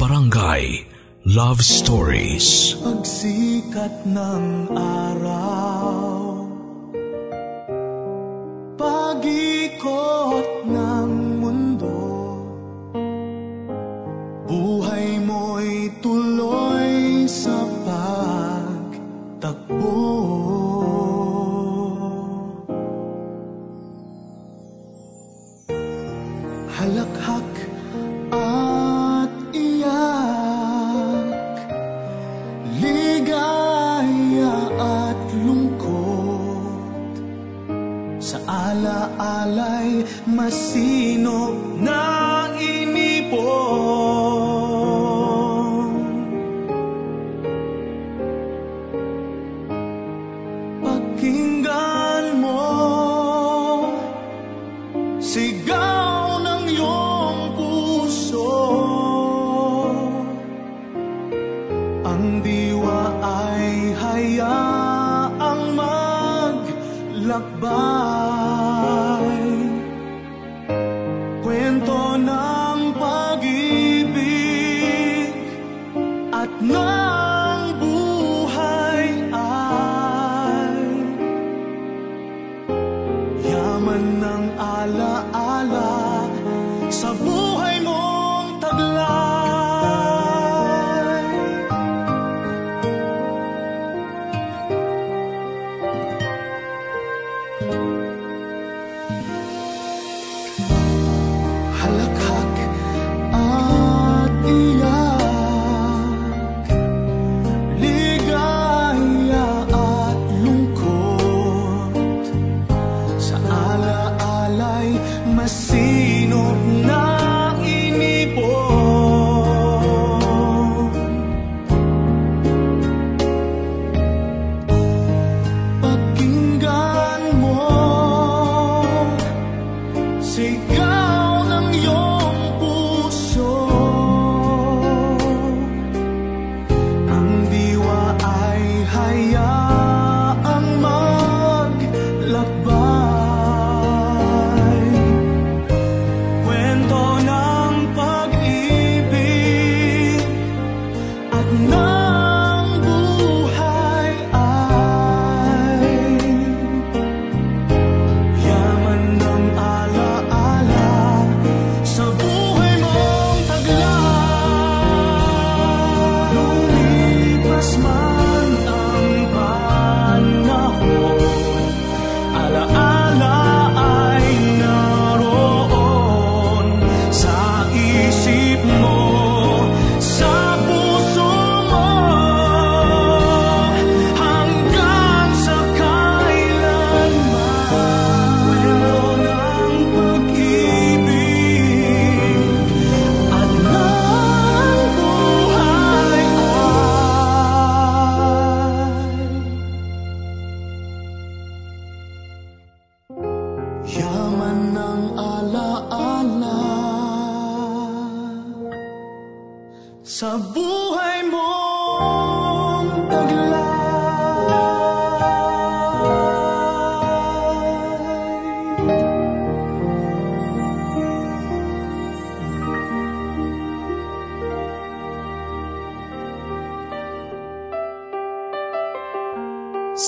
Barangay Love Stories. Pagsikat ng araw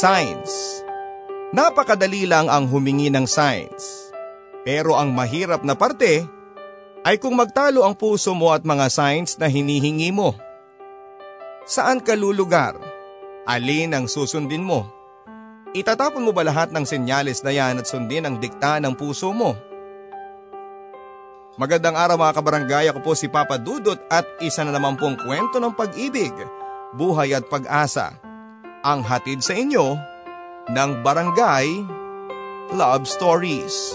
Signs. Napakadali lang ang humingi ng signs. Pero ang mahirap na parte ay kung magtalo ang puso mo at mga signs na hinihingi mo. Saan ka lulugar? Alin ang susundin mo? Itatapon mo ba lahat ng senyales na yan at sundin ang dikta ng puso mo? Magandang araw mga kabarangay, ako po si Papa Dudot at isa na naman pong kwento ng pag-ibig, buhay at pag-asa. Ang hatid sa inyo ng Barangay Love Stories.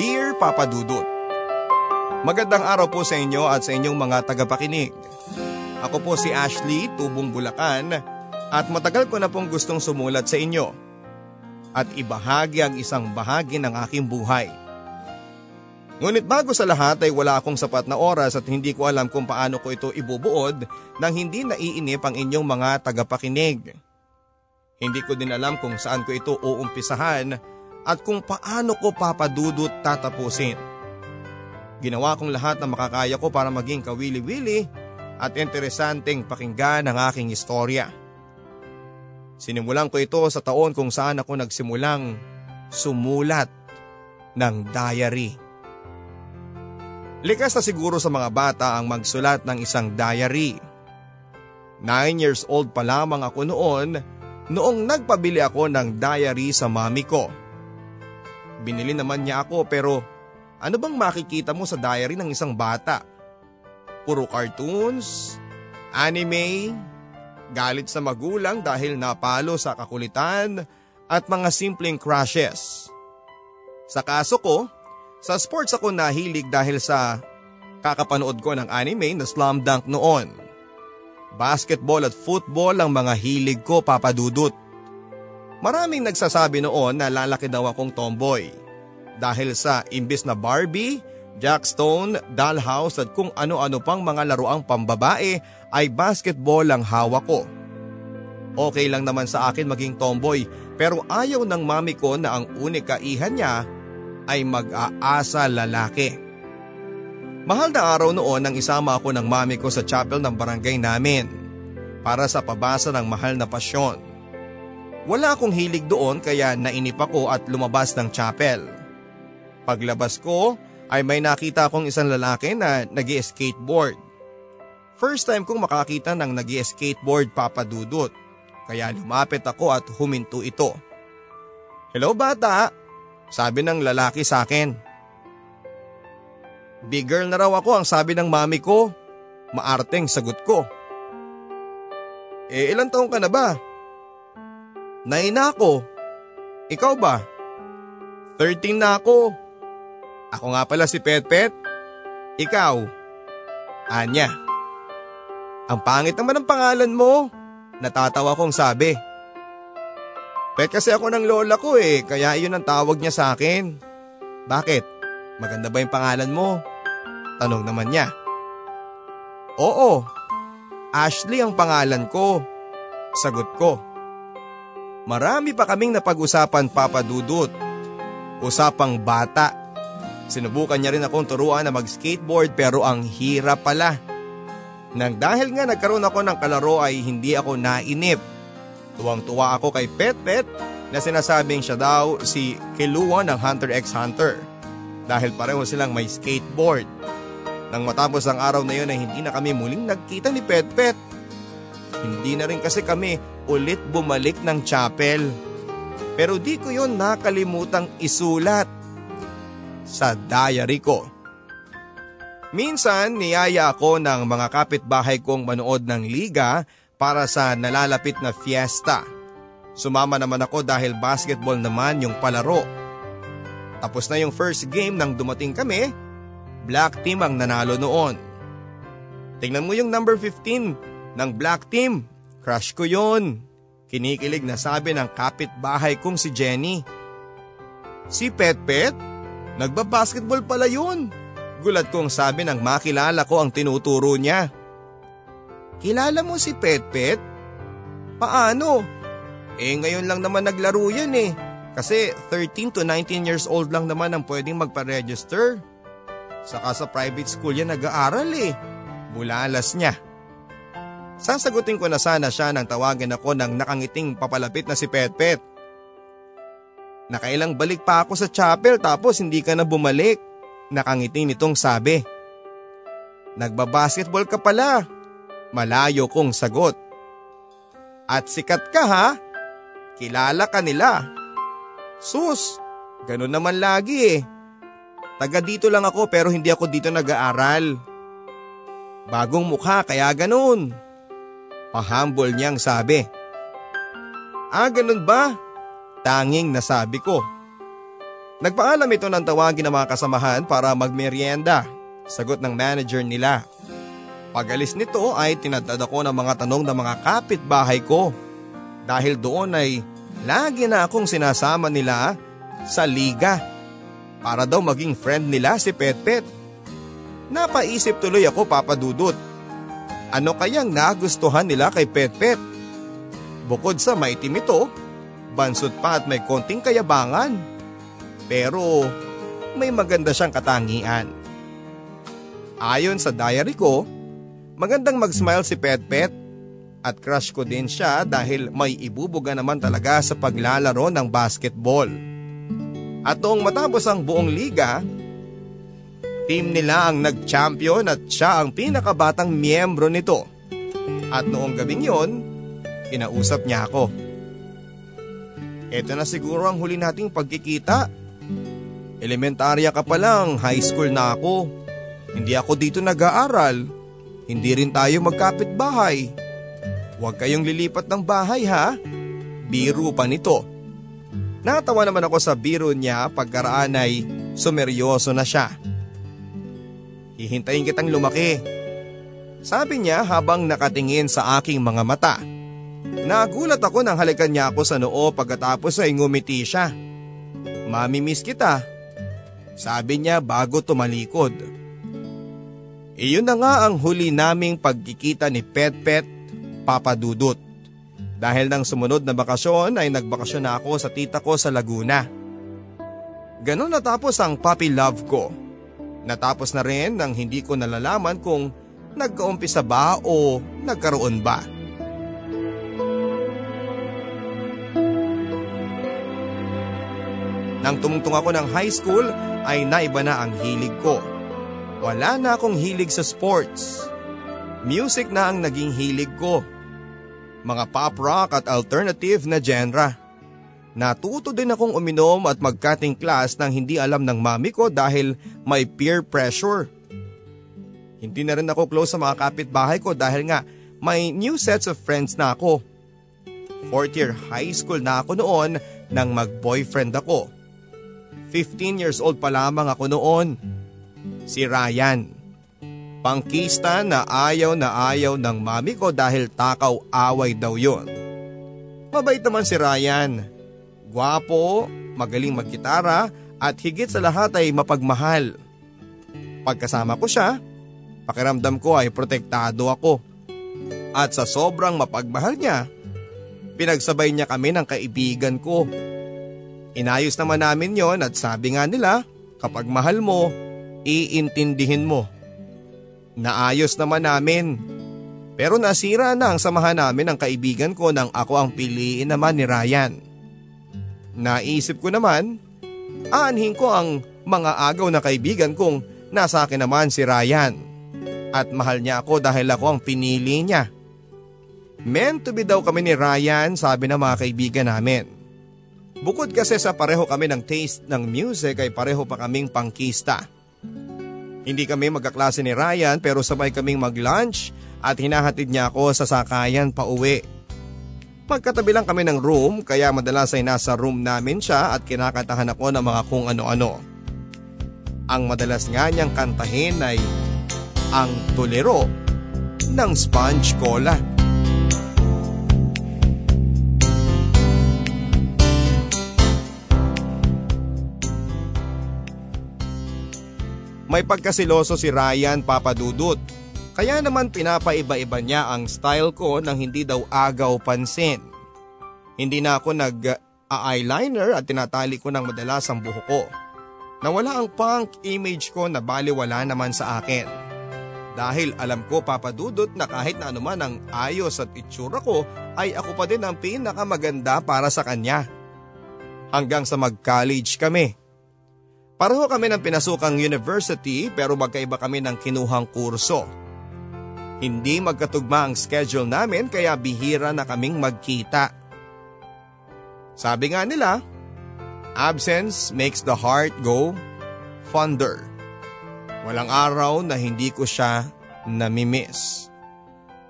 Dear Papa Dudut, Magandang araw po sa inyo at sa inyong mga tagapakinig. Ako po si Ashley, tubong Bulacan at matagal ko na pong gustong sumulat sa inyo at ibahagi ang isang bahagi ng aking buhay. Ngunit bago sa lahat ay wala akong sapat na oras at hindi ko alam kung paano ko ito ibubuod nang hindi naiinip ang inyong mga tagapakinig. Hindi ko din alam kung saan ko ito uumpisahan at kung paano ko papadudot tatapusin. Ginawa kong lahat na makakaya ko para maging kawili-wili at interesanteng pakinggan ang aking istorya. Sinimulan ko ito sa taon kung saan ako nagsimulang sumulat ng diary. Likas na siguro sa mga bata ang magsulat ng isang diary. Nine years old pa lamang ako noon noong nagpabili ako ng diary sa mami ko. Binili naman niya ako pero ano bang makikita mo sa diary ng isang bata? Puro cartoons, anime, galit sa magulang dahil napalo sa kakulitan at mga simpleng crushes. Sa kaso ko, sa sports ako nahilig dahil sa kakapanood ko ng anime na Slam Dunk noon. Basketball at football ang mga hilig ko papadudot. Maraming nagsasabi noon na lalaki daw akong tomboy. Dahil sa imbis na Barbie, Jack Stone, Dollhouse at kung ano-ano pang mga laruang pambabae ay basketball ang hawak ko. Okay lang naman sa akin maging tomboy pero ayaw ng mami ko na ang unika ihan niya ay mag-aasa lalaki. Mahal na araw noon nang isama ako ng mami ko sa chapel ng barangay namin para sa pabasa ng mahal na pasyon. Wala akong hilig doon kaya nainip ako at lumabas ng chapel. Paglabas ko ay may nakita akong isang lalaki na nag skateboard First time kong makakita ng nag skateboard papadudot kaya lumapit ako at huminto ito. Hello bata, sabi ng lalaki sa akin. Big girl na raw ako ang sabi ng mami ko. Maarteng sagot ko. Eh ilang taong ka na ba? Nine na ako. Ikaw ba? 13 na ako. Ako nga pala si Petpet. Ikaw? Anya. Ang pangit naman ng pangalan mo. Natatawa kong sabi. Pet kasi ako ng lola ko eh, kaya iyon ang tawag niya sa akin. Bakit? Maganda ba yung pangalan mo? Tanong naman niya. Oo, Ashley ang pangalan ko. Sagot ko. Marami pa kaming napag-usapan papadudot. Usapang bata. Sinubukan niya rin akong turuan na mag-skateboard pero ang hirap pala. Nang dahil nga nagkaroon ako ng kalaro ay hindi ako nainip Tuwang-tuwa ako kay Pet Pet na sinasabing siya daw si Kilua ng Hunter x Hunter dahil pareho silang may skateboard. Nang matapos ang araw na yun ay hindi na kami muling nagkita ni Pet Pet. Hindi na rin kasi kami ulit bumalik ng chapel. Pero di ko yun nakalimutang isulat sa diary ko. Minsan niyaya ako ng mga kapitbahay kong manood ng liga para sa nalalapit na fiesta. Sumama naman ako dahil basketball naman yung palaro. Tapos na yung first game nang dumating kami, black team ang nanalo noon. Tingnan mo yung number 15 ng black team. Crush ko yon. Kinikilig na sabi ng kapitbahay kong si Jenny. Si Pet Pet? Nagbabasketball pala yun. Gulat kong sabi ng makilala ko ang tinuturo niya. Kilala mo si Petpet? Paano? Eh ngayon lang naman naglaro yan eh. Kasi 13 to 19 years old lang naman ang pwedeng magpa-register. Saka sa private school yan nag-aaral eh. Bulalas niya. Sasagutin ko na sana siya nang tawagan ako ng nakangiting papalapit na si Petpet. Nakailang balik pa ako sa chapel tapos hindi ka na bumalik. Nakangiting nitong sabi. Nagbabasketball ka pala. Malayo kong sagot. At sikat ka ha? Kilala ka nila. Sus, ganun naman lagi eh. Taga dito lang ako pero hindi ako dito nag-aaral. Bagong mukha kaya ganun. Pahambol niyang sabi. Ah, ganun ba? Tanging nasabi ko. Nagpaalam ito ng tawagin ng mga kasamahan para magmerienda. Sagot ng manager nila. Pagalis nito ay tinatad ako ng mga tanong ng mga kapitbahay ko. Dahil doon ay lagi na akong sinasama nila sa liga. para daw maging friend nila si Petpet. Napaisip tuloy ako papadudot. Ano kayang nagustuhan nila kay Petpet? Bukod sa maitim ito, bansot pa at may konting kayabangan. Pero may maganda siyang katangian. Ayon sa diary ko, magandang mag-smile si Petpet at crush ko din siya dahil may ibubuga naman talaga sa paglalaro ng basketball. At noong matapos ang buong liga, team nila ang nag-champion at siya ang pinakabatang miyembro nito. At noong gabing yon, kinausap niya ako. Ito na siguro ang huli nating pagkikita. Elementarya ka pa lang, high school na ako. Hindi ako dito nag-aaral. Hindi rin tayo magkapit bahay. Huwag kayong lilipat ng bahay ha. Biro pa nito. Natawa naman ako sa biro niya pagkaraan ay sumeryoso na siya. Hihintayin kitang lumaki. Sabi niya habang nakatingin sa aking mga mata. Nagulat ako nang halikan niya ako sa noo pagkatapos ay ngumiti siya. Mami miss kita. Sabi niya bago tumalikod. Iyon na nga ang huli naming pagkikita ni Pet Pet Papadudut. Dahil nang sumunod na bakasyon ay nagbakasyon na ako sa tita ko sa Laguna. Ganon natapos ang puppy love ko. Natapos na rin nang hindi ko nalalaman kung nagkaumpisa ba o nagkaroon ba. Nang tumungtong ako ng high school ay naiba na ang hilig ko. Wala na akong hilig sa sports. Music na ang naging hilig ko mga pop rock at alternative na genre. Natuto din akong uminom at magkating class nang hindi alam ng mami ko dahil may peer pressure. Hindi na rin ako close sa mga kapitbahay ko dahil nga may new sets of friends na ako. Fourth year high school na ako noon nang mag-boyfriend ako. 15 years old pa lamang ako noon. Si Ryan. Pangkista na ayaw na ayaw ng mami ko dahil takaw away daw yon. Mabait naman si Ryan. Gwapo, magaling magkitara at higit sa lahat ay mapagmahal. Pagkasama ko siya, pakiramdam ko ay protektado ako. At sa sobrang mapagmahal niya, pinagsabay niya kami ng kaibigan ko. Inayos naman namin yon at sabi nga nila, kapag mahal mo, iintindihin mo. Naayos naman namin. Pero nasira na ang samahan namin ng kaibigan ko nang ako ang piliin naman ni Ryan. Naisip ko naman, aanhin ko ang mga agaw na kaibigan kong nasa akin naman si Ryan. At mahal niya ako dahil ako ang pinili niya. Meant to be daw kami ni Ryan sabi ng mga kaibigan namin. Bukod kasi sa pareho kami ng taste ng music ay pareho pa kaming pangkista. Hindi kami magkaklase ni Ryan pero sabay kaming mag-lunch at hinahatid niya ako sa sakayan pa uwi. Magkatabi lang kami ng room kaya madalas ay nasa room namin siya at kinakantahan ako ng mga kung ano-ano. Ang madalas nga niyang kantahin ay ang tulero ng sponge cola. May pagkasiloso si Ryan papadudot. Kaya naman pinapaiba-iba niya ang style ko nang hindi daw agaw pansin. Hindi na ako nag-eyeliner at tinatali ko ng madalas ang buhok ko. Nawala ang punk image ko na baliwala naman sa akin. Dahil alam ko papadudot na kahit na anuman ang ayos at itsura ko ay ako pa din ang pinakamaganda para sa kanya. Hanggang sa mag-college kami. Pareho kami ng pinasukang university pero magkaiba kami ng kinuhang kurso. Hindi magkatugma ang schedule namin kaya bihira na kaming magkita. Sabi nga nila, absence makes the heart go fonder. Walang araw na hindi ko siya namimiss.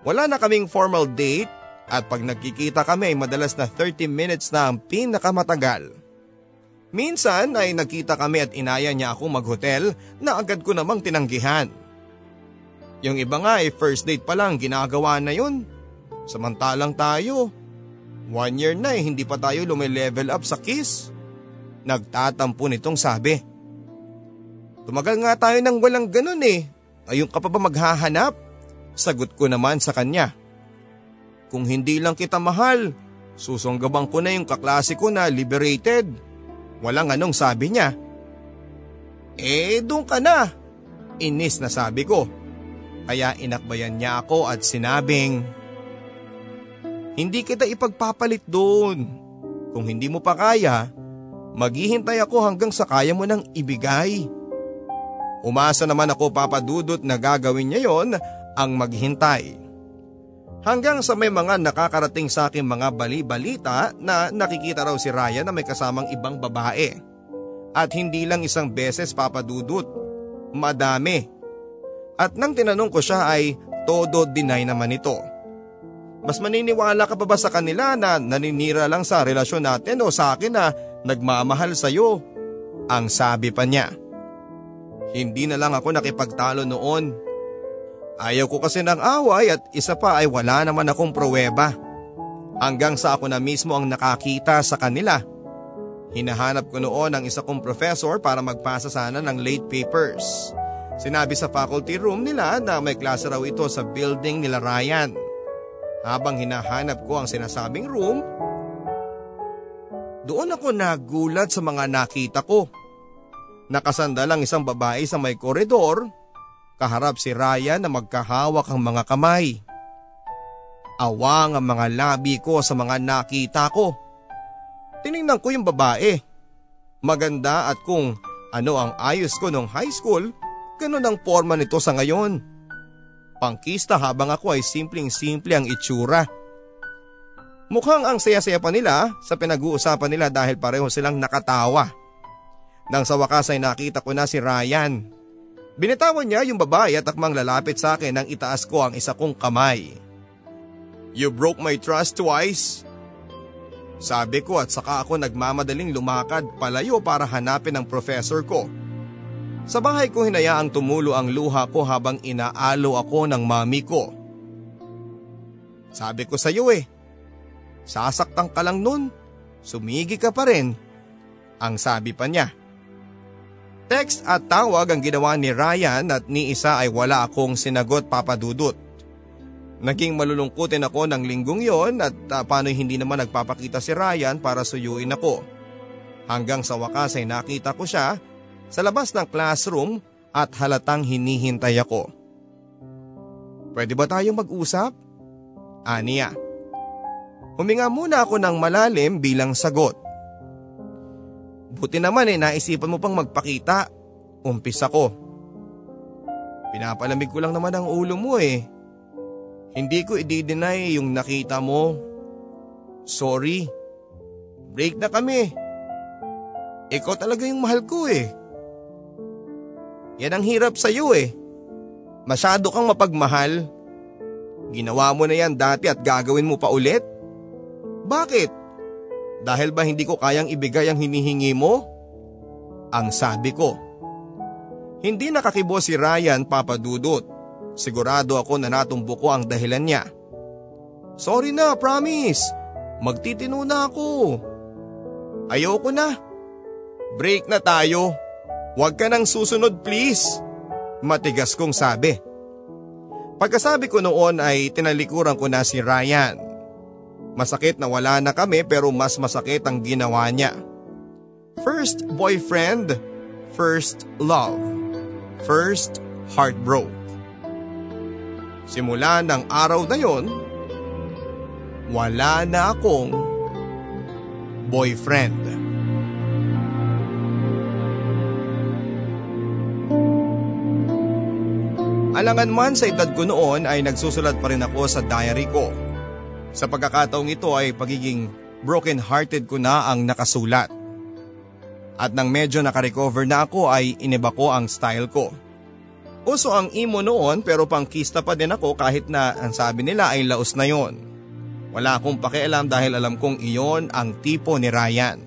Wala na kaming formal date at pag nagkikita kami madalas na 30 minutes na ang pinakamatagal. Minsan ay nagkita kami at inaya niya ako maghotel na agad ko namang tinanggihan. Yung iba nga ay first date pa lang ginagawa na yun. Samantalang tayo, one year na eh hindi pa tayo lumilevel up sa kiss. Nagtatampo nitong sabi. Tumagal nga tayo ng walang ganun eh. Ayun ka pa ba maghahanap? Sagot ko naman sa kanya. Kung hindi lang kita mahal, susunggabang ko na yung kaklase ko na liberated. Walang anong sabi niya. Eh, doon ka na. Inis na sabi ko. Kaya inakbayan niya ako at sinabing, Hindi kita ipagpapalit doon. Kung hindi mo pa kaya, maghihintay ako hanggang sa kaya mo nang ibigay. Umasa naman ako papadudot na gagawin niya yon ang maghintay. Hanggang sa may mga nakakarating sa akin mga bali-balita na nakikita raw si Ryan na may kasamang ibang babae. At hindi lang isang beses papadudot, madami. At nang tinanong ko siya ay todo deny naman ito. Mas maniniwala ka pa ba sa kanila na naninira lang sa relasyon natin o sa akin na nagmamahal sa iyo? Ang sabi pa niya. Hindi na lang ako nakipagtalo noon. Ayaw ko kasi ng away at isa pa ay wala naman akong pruweba. Hanggang sa ako na mismo ang nakakita sa kanila. Hinahanap ko noon ang isa kong professor para magpasa sana ng late papers. Sinabi sa faculty room nila na may klase raw ito sa building nila Ryan. Habang hinahanap ko ang sinasabing room, doon ako nagulat sa mga nakita ko. Nakasanda lang isang babae sa may koridor, kaharap si Ryan na magkahawak ang mga kamay. Awang ang mga labi ko sa mga nakita ko. Tiningnan ko yung babae. Maganda at kung ano ang ayos ko nung high school, Ganon ang forma nito sa ngayon. Pangkista habang ako ay simpleng-simple ang itsura. Mukhang ang saya-saya pa nila sa pinag-uusapan nila dahil pareho silang nakatawa. Nang sa wakas ay nakita ko na si Ryan. Binitawan niya yung babae at akmang lalapit sa akin nang itaas ko ang isa kong kamay. You broke my trust twice. Sabi ko at saka ako nagmamadaling lumakad palayo para hanapin ang professor ko. Sa bahay ko hinayaang tumulo ang luha ko habang inaalo ako ng mami ko. Sabi ko sa iyo eh, sasaktan ka lang nun, sumigi ka pa rin. Ang sabi pa niya. Text at tawag ang ginawa ni Ryan at ni isa ay wala akong sinagot papadudot. Naging malulungkutin ako ng linggong yon at uh, paano hindi naman nagpapakita si Ryan para suyuin ako. Hanggang sa wakas ay nakita ko siya sa labas ng classroom at halatang hinihintay ako. Pwede ba tayong mag-usap? Aniya. Huminga muna ako ng malalim bilang sagot. Buti naman eh naisipan mo pang magpakita. Umpis ako. Pinapalamig ko lang naman ang ulo mo eh. Hindi ko i-deny yung nakita mo. Sorry. Break na kami. Ikaw talaga yung mahal ko eh. Yan ang hirap sa iyo eh. Masyado kang mapagmahal. Ginawa mo na yan dati at gagawin mo pa ulit? Bakit? Dahil ba hindi ko kayang ibigay ang hinihingi mo? Ang sabi ko. Hindi nakakibo si Ryan papadudot. Sigurado ako na natumbo ko ang dahilan niya. Sorry na, promise. Magtitino na ako. Ayoko na. Break na tayo. Huwag ka nang susunod please. Matigas kong sabi. Pagkasabi ko noon ay tinalikuran ko na si Ryan. Masakit na wala na kami pero mas masakit ang ginawa niya. First boyfriend, first love, first heartbroke. Simula ng araw na yon, wala na akong boyfriend. Alangan man sa edad ko noon ay nagsusulat pa rin ako sa diary ko. Sa pagkakataong ito ay pagiging broken hearted ko na ang nakasulat. At nang medyo nakarecover na ako ay iniba ko ang style ko. Uso ang emo noon pero pangkista pa din ako kahit na ang sabi nila ay laos na yon. Wala akong pakialam dahil alam kong iyon ang tipo ni Ryan.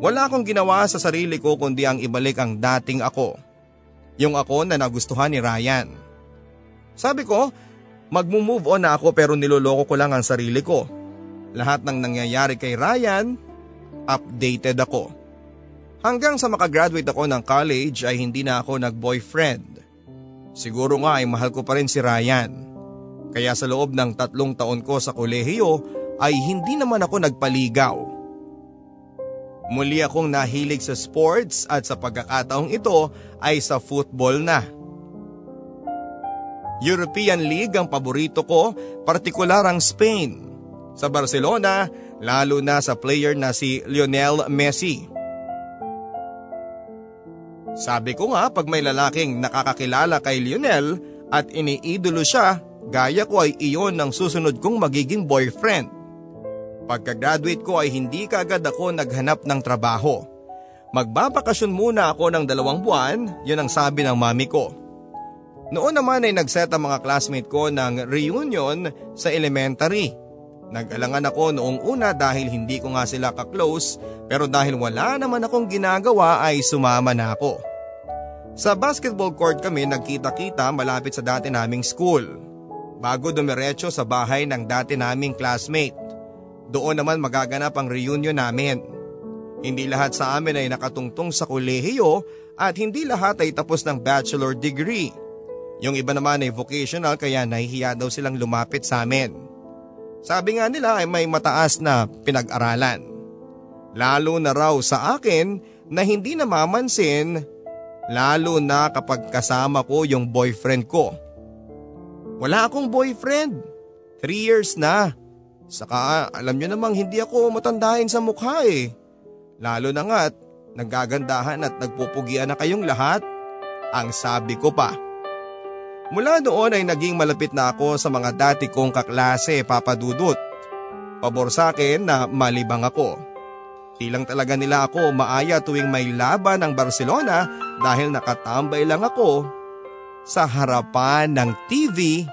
Wala akong ginawa sa sarili ko kundi ang ibalik ang dating ako. Yung ako na nagustuhan ni Ryan. Sabi ko, magmo-move on na ako pero niloloko ko lang ang sarili ko. Lahat ng nangyayari kay Ryan, updated ako. Hanggang sa makagraduate ako ng college ay hindi na ako nag-boyfriend. Siguro nga ay mahal ko pa rin si Ryan. Kaya sa loob ng tatlong taon ko sa kolehiyo ay hindi naman ako nagpaligaw. Muli akong nahilig sa sports at sa pagkakataong ito ay sa football na. European League ang paborito ko, partikular ang Spain. Sa Barcelona, lalo na sa player na si Lionel Messi. Sabi ko nga pag may lalaking nakakakilala kay Lionel at iniidolo siya, gaya ko ay iyon ang susunod kong magiging boyfriend. Pagka-graduate ko ay hindi kaagad ako naghanap ng trabaho. Magbabakasyon muna ako ng dalawang buwan, yun ang sabi ng mami ko. Noon naman ay nagset ang mga classmate ko ng reunion sa elementary. Nag-alangan ako noong una dahil hindi ko nga sila ka-close pero dahil wala naman akong ginagawa ay sumama na ako. Sa basketball court kami nagkita-kita malapit sa dati naming school. Bago dumiretso sa bahay ng dati naming classmate. Doon naman magaganap ang reunion namin. Hindi lahat sa amin ay nakatungtong sa kolehiyo at hindi lahat ay tapos ng bachelor degree. Yung iba naman ay vocational kaya nahihiya daw silang lumapit sa amin. Sabi nga nila ay may mataas na pinag-aralan. Lalo na raw sa akin na hindi namamansin lalo na kapag kasama ko yung boyfriend ko. Wala akong boyfriend. Three years na. Saka alam nyo namang hindi ako matandahin sa mukha eh. Lalo na nga't nagagandahan at nagpupugian na kayong lahat. Ang sabi ko pa. Mula noon ay naging malapit na ako sa mga dati kong kaklase papadudot. Pabor sa akin na malibang ako. Di lang talaga nila ako maaya tuwing may laban ng Barcelona dahil nakatambay lang ako sa harapan ng TV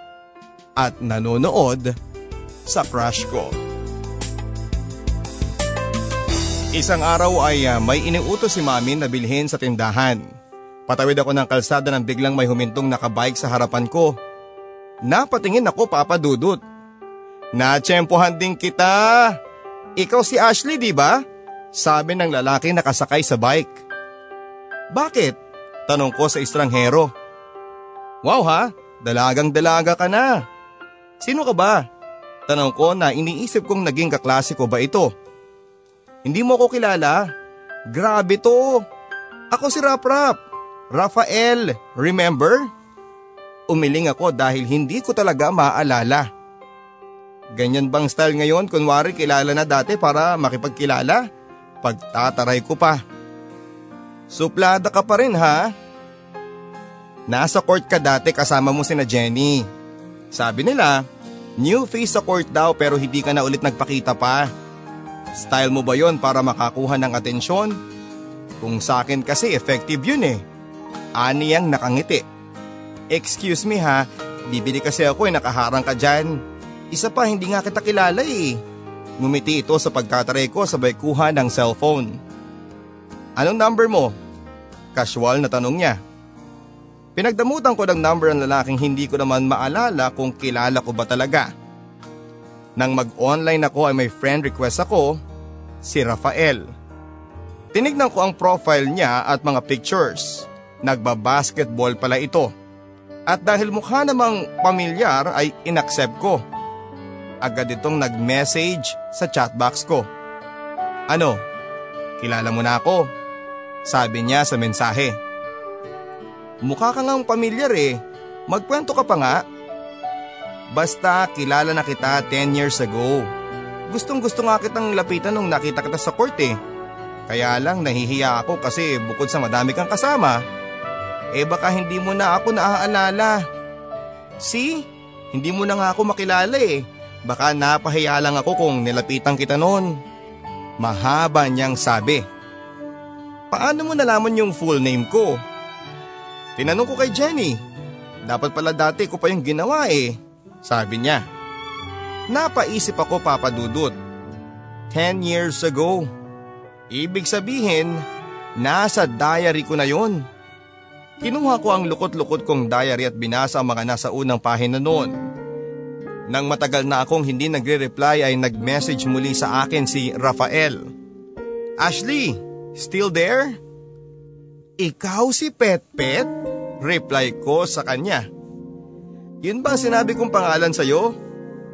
at nanonood sa crush ko. Isang araw ay uh, may iniutos si mami na bilhin sa tindahan. Patawid ako ng kalsada nang biglang may humintong nakabike sa harapan ko. Napatingin ako papadudot. Natsyempohan din kita. Ikaw si Ashley di ba? Sabi ng lalaki nakasakay sa bike. Bakit? Tanong ko sa estranghero. Wow ha, dalagang dalaga ka na. Sino ka ba? Tanong ko na iniisip kong naging kaklase ko ba ito. Hindi mo ako kilala? Grabe to. Ako si Rap Rap. Rafael, remember? Umiling ako dahil hindi ko talaga maaalala. Ganyan bang style ngayon kunwari kilala na dati para makipagkilala? Pagtataray ko pa. Suplada ka pa rin ha? Nasa court ka dati kasama mo si na Jenny. Sabi nila, new face sa court daw pero hindi ka na ulit nagpakita pa. Style mo ba yon para makakuha ng atensyon? Kung sa akin kasi effective yun eh. Ani ang nakangiti. Excuse me ha, bibili kasi ako eh nakaharang ka dyan. Isa pa hindi nga kita kilala eh. Ngumiti ito sa pagkataray ko sabay kuha ng cellphone. Anong number mo? Casual na tanong niya. Pinagdamutan ko ng number ang lalaking hindi ko naman maalala kung kilala ko ba talaga. Nang mag-online ako ay may friend request ako, si Rafael. Tinignan ko ang profile niya at mga pictures. Nagba-basketball pala ito. At dahil mukha namang pamilyar ay inaccept ko agad itong nag-message sa chatbox ko. Ano? Kilala mo na ako? Sabi niya sa mensahe. Mukha ka ngang pamilyar eh. Magkwento ka pa nga. Basta kilala na kita 10 years ago. Gustong gusto nga kitang lapitan nung nakita kita sa court eh. Kaya lang nahihiya ako kasi bukod sa madami kang kasama, eh baka hindi mo na ako naaalala. See? Hindi mo na nga ako makilala eh. Baka napahiya lang ako kung nilapitan kita noon. Mahaba niyang sabi. Paano mo nalaman yung full name ko? Tinanong ko kay Jenny. Dapat pala dati ko pa yung ginawa eh. Sabi niya. Napaisip ako papadudot. Ten years ago. Ibig sabihin, nasa diary ko na yon. Kinuha ko ang lukot-lukot kong diary at binasa ang mga nasa unang pahina noon. Nang matagal na akong hindi nagre-reply ay nag-message muli sa akin si Rafael. Ashley, Still there? Ikaw si Pet Pet? Reply ko sa kanya. Yun ba ang sinabi kong pangalan sa'yo?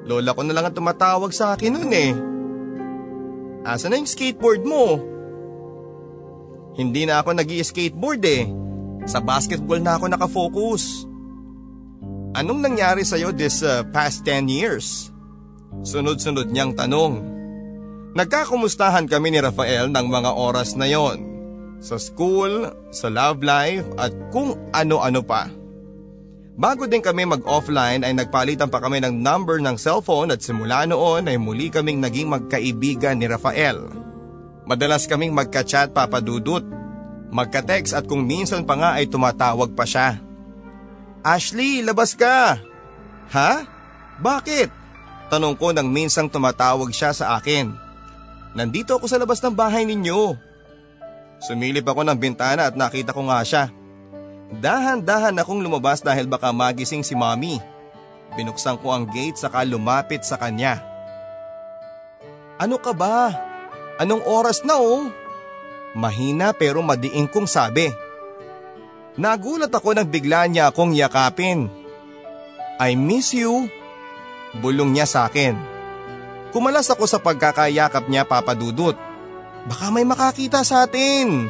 Lola ko na lang ang tumatawag sa akin noon eh. Asa na yung skateboard mo? Hindi na ako nag skateboard eh. Sa basketball na ako nakafocus. Anong nangyari sa'yo this uh, past 10 years? Sunod-sunod niyang tanong. Nagkakumustahan kami ni Rafael ng mga oras na yon. Sa school, sa love life at kung ano-ano pa. Bago din kami mag-offline ay nagpalitan pa kami ng number ng cellphone at simula noon ay muli kaming naging magkaibigan ni Rafael. Madalas kaming magka-chat papadudot, magka-text at kung minsan pa nga ay tumatawag pa siya. Ashley, labas ka! Ha? Bakit? Tanong ko nang minsang tumatawag siya sa akin. Nandito ako sa labas ng bahay ninyo. Sumilip ako ng bintana at nakita ko nga siya. Dahan-dahan akong lumabas dahil baka magising si mommy. Binuksan ko ang gate saka lumapit sa kanya. Ano ka ba? Anong oras na oh? Mahina pero madiin kong sabi. Nagulat ako nang bigla niya akong yakapin. I miss you. Bulong niya sa akin. Kumalas ako sa pagkakayakap niya papadudot. Baka may makakita sa atin.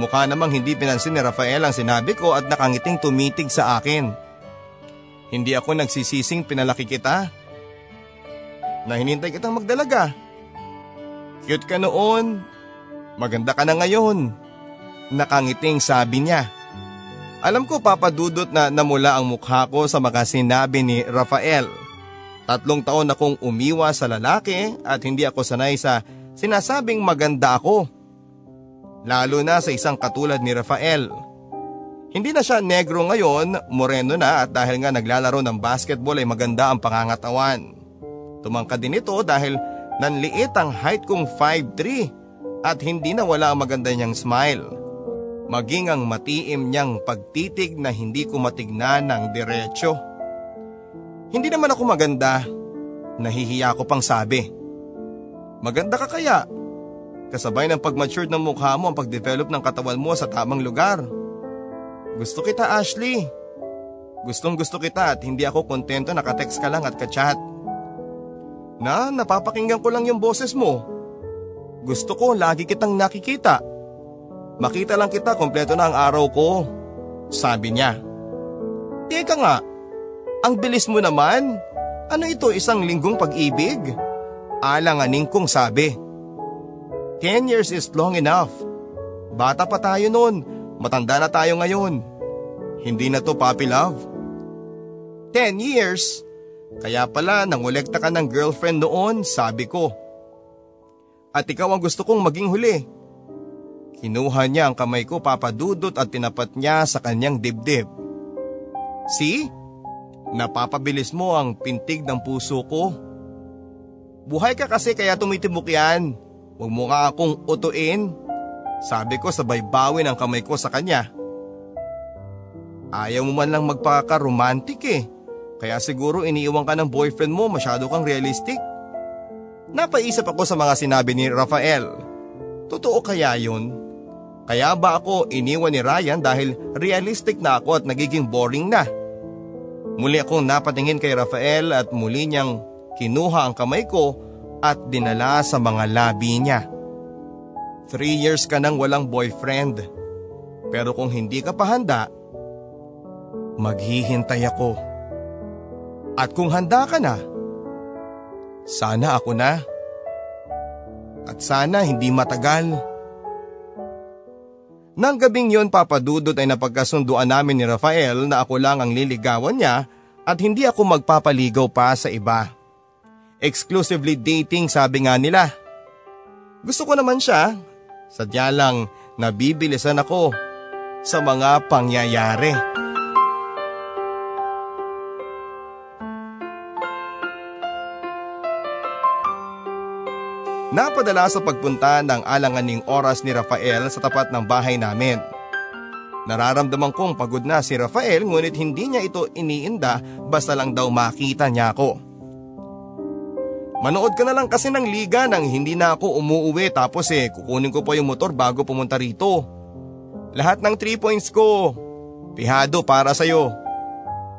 Mukha namang hindi pinansin ni Rafael ang sinabi ko at nakangiting tumitig sa akin. Hindi ako nagsisising pinalaki kita. Na hinintay kitang magdalaga. Cute ka noon. Maganda ka na ngayon. Nakangiting sabi niya. Alam ko papadudot na namula ang mukha ko sa mga sinabi ni Rafael. Tatlong taon akong umiwa sa lalaki at hindi ako sanay sa sinasabing maganda ako. Lalo na sa isang katulad ni Rafael. Hindi na siya negro ngayon, moreno na at dahil nga naglalaro ng basketball ay maganda ang pangangatawan. Tumangkad din ito dahil nanliit ang height kong 5'3 at hindi na wala ang maganda niyang smile. Maging ang matiim niyang pagtitig na hindi ko matignan ng diretsyo. Hindi naman ako maganda, nahihiya ko pang sabi. Maganda ka kaya? Kasabay ng pag-mature ng mukha mo ang pag-develop ng katawan mo sa tamang lugar. Gusto kita Ashley. Gustong gusto kita at hindi ako kontento nakatext ka lang at ka-chat. Na, napapakinggan ko lang yung boses mo. Gusto ko lagi kitang nakikita. Makita lang kita kompleto na ang araw ko. Sabi niya. Teka nga, ang bilis mo naman. Ano ito isang linggong pag-ibig? Alanganing kong sabi. 10 years is long enough. Bata pa tayo noon, matanda na tayo ngayon. Hindi na to puppy love. 10 years? Kaya pala nangolekta ka ng girlfriend noon, sabi ko. At ikaw ang gusto kong maging huli. Kinuha niya ang kamay ko papadudot at tinapat niya sa kanyang dibdib. See? Napapabilis mo ang pintig ng puso ko. Buhay ka kasi kaya tumitibok yan. Huwag mo nga akong utuin. Sabi ko sabay bawi ng kamay ko sa kanya. Ayaw mo man lang magpaka-romantic eh. Kaya siguro iniiwan ka ng boyfriend mo masyado kang realistic. Napaisip ako sa mga sinabi ni Rafael. Totoo kaya yun? Kaya ba ako iniwan ni Ryan dahil realistic na ako at nagiging boring na? Muli akong napatingin kay Rafael at muli niyang kinuha ang kamay ko at dinala sa mga labi niya. Three years ka nang walang boyfriend. Pero kung hindi ka pa handa, maghihintay ako. At kung handa ka na, sana ako na. At sana hindi matagal. Nang gabing yon papadudot ay napagkasunduan namin ni Rafael na ako lang ang liligawan niya at hindi ako magpapaligaw pa sa iba. Exclusively dating sabi nga nila. Gusto ko naman siya. Sadya lang nabibilisan ako sa mga pangyayari. Napadala sa pagpunta ng alanganing oras ni Rafael sa tapat ng bahay namin. Nararamdaman kong pagod na si Rafael ngunit hindi niya ito iniinda basta lang daw makita niya ako. Manood ka na lang kasi ng liga nang hindi na ako umuuwi tapos eh kukunin ko pa yung motor bago pumunta rito. Lahat ng 3 points ko, pihado para sa'yo.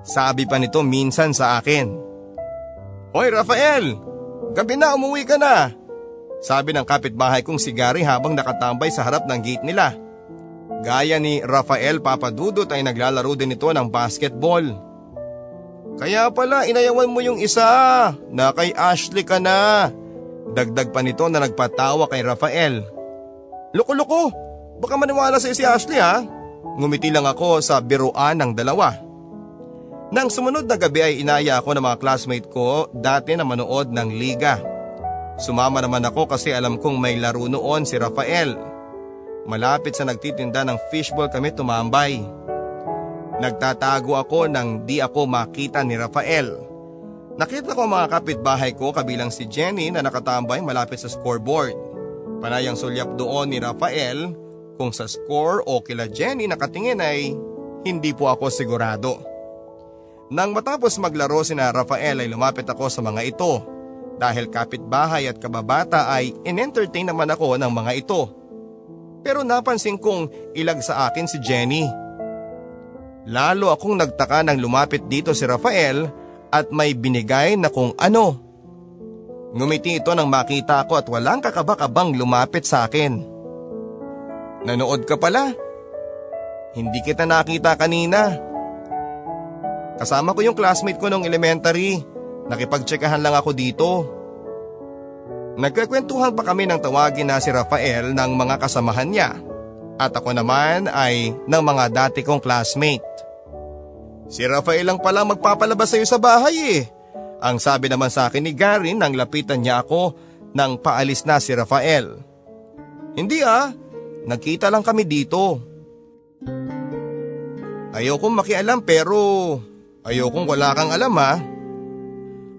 Sabi pa nito minsan sa akin. Hoy Rafael, gabi na umuwi ka na. Sabi ng kapitbahay kong si Gary habang nakatambay sa harap ng gate nila. Gaya ni Rafael Papadudot ay naglalaro din ito ng basketball. Kaya pala inayawan mo yung isa na kay Ashley ka na. Dagdag pa nito na nagpatawa kay Rafael. Loko-loko, baka maniwala sa si Ashley ha? Ngumiti lang ako sa biruan ng dalawa. Nang sumunod na gabi ay inaya ako ng mga classmate ko dati na manood ng liga. Sumama naman ako kasi alam kong may laro noon si Rafael. Malapit sa nagtitinda ng fishball kami tumambay. Nagtatago ako nang di ako makita ni Rafael. Nakita ko mga kapitbahay ko kabilang si Jenny na nakatambay malapit sa scoreboard. Panayang sulyap doon ni Rafael kung sa score o kila Jenny nakatingin ay hindi po ako sigurado. Nang matapos maglaro si na Rafael ay lumapit ako sa mga ito dahil kapitbahay at kababata ay in-entertain naman ako ng mga ito. Pero napansin kong ilag sa akin si Jenny. Lalo akong nagtaka nang lumapit dito si Rafael at may binigay na kung ano. Ngumiti ito nang makita ko at walang kakabakabang lumapit sa akin. Nanood ka pala? Hindi kita nakita kanina. Kasama ko yung classmate ko nung elementary. Nakipagtsekahan lang ako dito. Nagkakwentuhan pa kami ng tawagin na si Rafael ng mga kasamahan niya at ako naman ay ng mga dati kong classmate. Si Rafael lang pala magpapalabas sa iyo sa bahay eh. Ang sabi naman sa akin ni Gary nang lapitan niya ako nang paalis na si Rafael. Hindi ah, nagkita lang kami dito. Ayokong makialam pero ayokong wala kang alam ha.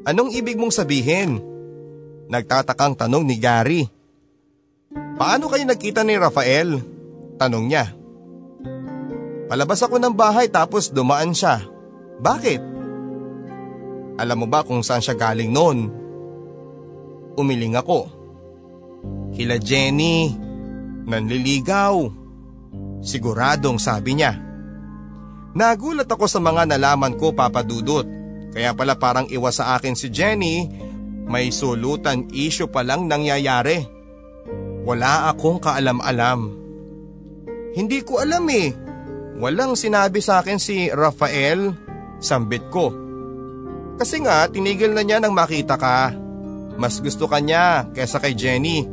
Anong ibig mong sabihin? Nagtatakang tanong ni Gary. Paano kayo nagkita ni Rafael? Tanong niya. Palabas ako ng bahay tapos dumaan siya. Bakit? Alam mo ba kung saan siya galing noon? Umiling ako. Kila Jenny, nanliligaw. Siguradong sabi niya. Nagulat ako sa mga nalaman ko papadudot. Kaya pala parang iwas sa akin si Jenny, may sulutan issue pa lang nangyayari. Wala akong kaalam-alam. Hindi ko alam eh. Walang sinabi sa akin si Rafael, sambit ko. Kasi nga tinigil na niya nang makita ka. Mas gusto ka niya kesa kay Jenny.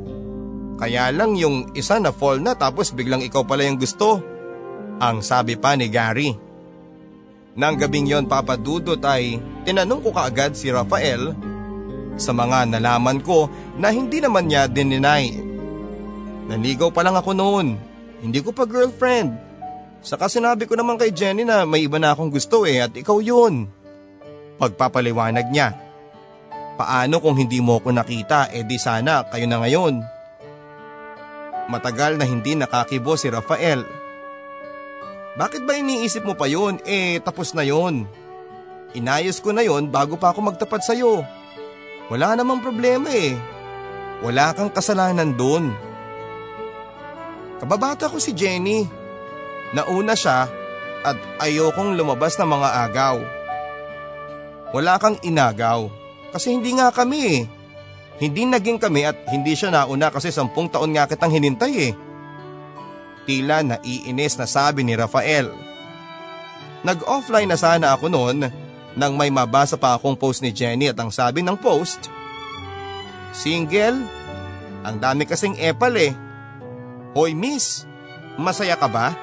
Kaya lang yung isa na fall na tapos biglang ikaw pala yung gusto. Ang sabi pa ni Gary. Nang gabing yon papadudot ay tinanong ko kaagad si Rafael sa mga nalaman ko na hindi naman niya dininay. Naligaw pa lang ako noon hindi ko pa girlfriend. Saka sinabi ko naman kay Jenny na may iba na akong gusto eh at ikaw yun. Pagpapaliwanag niya. Paano kung hindi mo ko nakita eh di sana kayo na ngayon. Matagal na hindi nakakibo si Rafael. Bakit ba iniisip mo pa yun? Eh tapos na yun. Inayos ko na yon bago pa ako magtapat sa'yo. Wala namang problema eh. Wala kang kasalanan doon. Kababata ko si Jenny. Nauna siya at ayokong lumabas ng mga agaw. Wala kang inagaw kasi hindi nga kami eh. Hindi naging kami at hindi siya nauna kasi sampung taon nga kitang hinintay eh. Tila naiinis na sabi ni Rafael. Nag-offline na sana ako noon nang may mabasa pa akong post ni Jenny at ang sabi ng post, Single? Ang dami kasing epal eh. Hoy miss, masaya ka ba?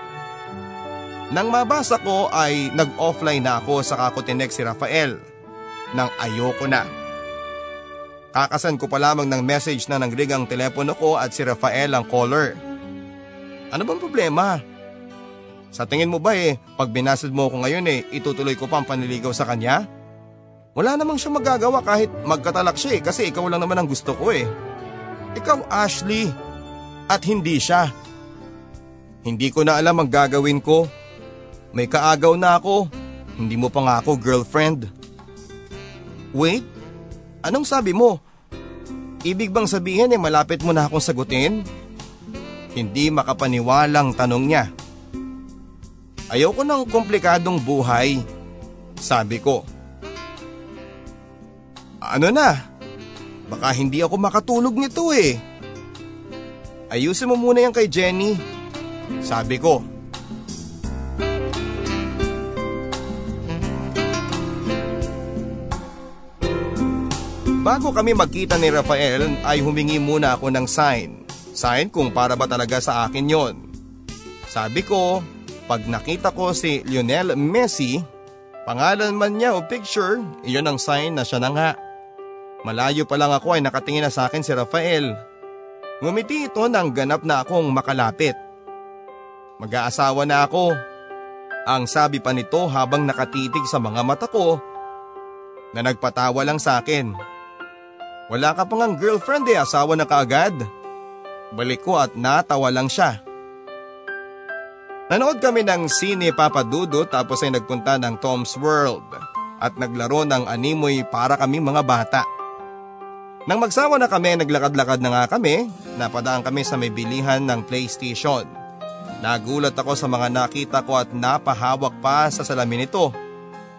Nang mabasa ko ay nag-offline na ako sa ako tinext si Rafael nang ayoko na. Kakasan ko pa lamang ng message na nangrig ang telepono ko at si Rafael ang caller. Ano bang problema? Sa tingin mo ba eh, pag binasad mo ako ngayon eh, itutuloy ko pa ang panliligaw sa kanya? Wala namang siya magagawa kahit magkatalak siya eh kasi ikaw lang naman ang gusto ko eh. Ikaw Ashley, at hindi siya. Hindi ko na alam ang gagawin ko. May kaagaw na ako. Hindi mo pa nga ako girlfriend. Wait, anong sabi mo? Ibig bang sabihin eh malapit mo na akong sagutin? Hindi makapaniwalang tanong niya. Ayoko ng komplikadong buhay, sabi ko. Ano na? Baka hindi ako makatulog nito eh. Ayusin mo muna yan kay Jenny, sabi ko. Bago kami magkita ni Rafael ay humingi muna ako ng sign. Sign kung para ba talaga sa akin yon. Sabi ko, pag nakita ko si Lionel Messi, pangalan man niya o picture, iyon ang sign na siya na nga. Malayo pa lang ako ay nakatingin na sa akin si Rafael. Ngumiti ito nang ganap na akong makalapit. Mag-aasawa na ako. Ang sabi pa nito habang nakatitig sa mga mata ko na nagpatawa lang sa akin. Wala ka pang girlfriend eh, asawa na kaagad. Balik ko at natawa lang siya. Nanood kami ng sine Papadudo tapos ay nagpunta ng Tom's World at naglaro ng animoy para kami mga bata. Nang magsawa na kami, naglakad-lakad na nga kami, napadaan kami sa may bilihan ng PlayStation. Nagulat ako sa mga nakita ko at napahawak pa sa salamin nito.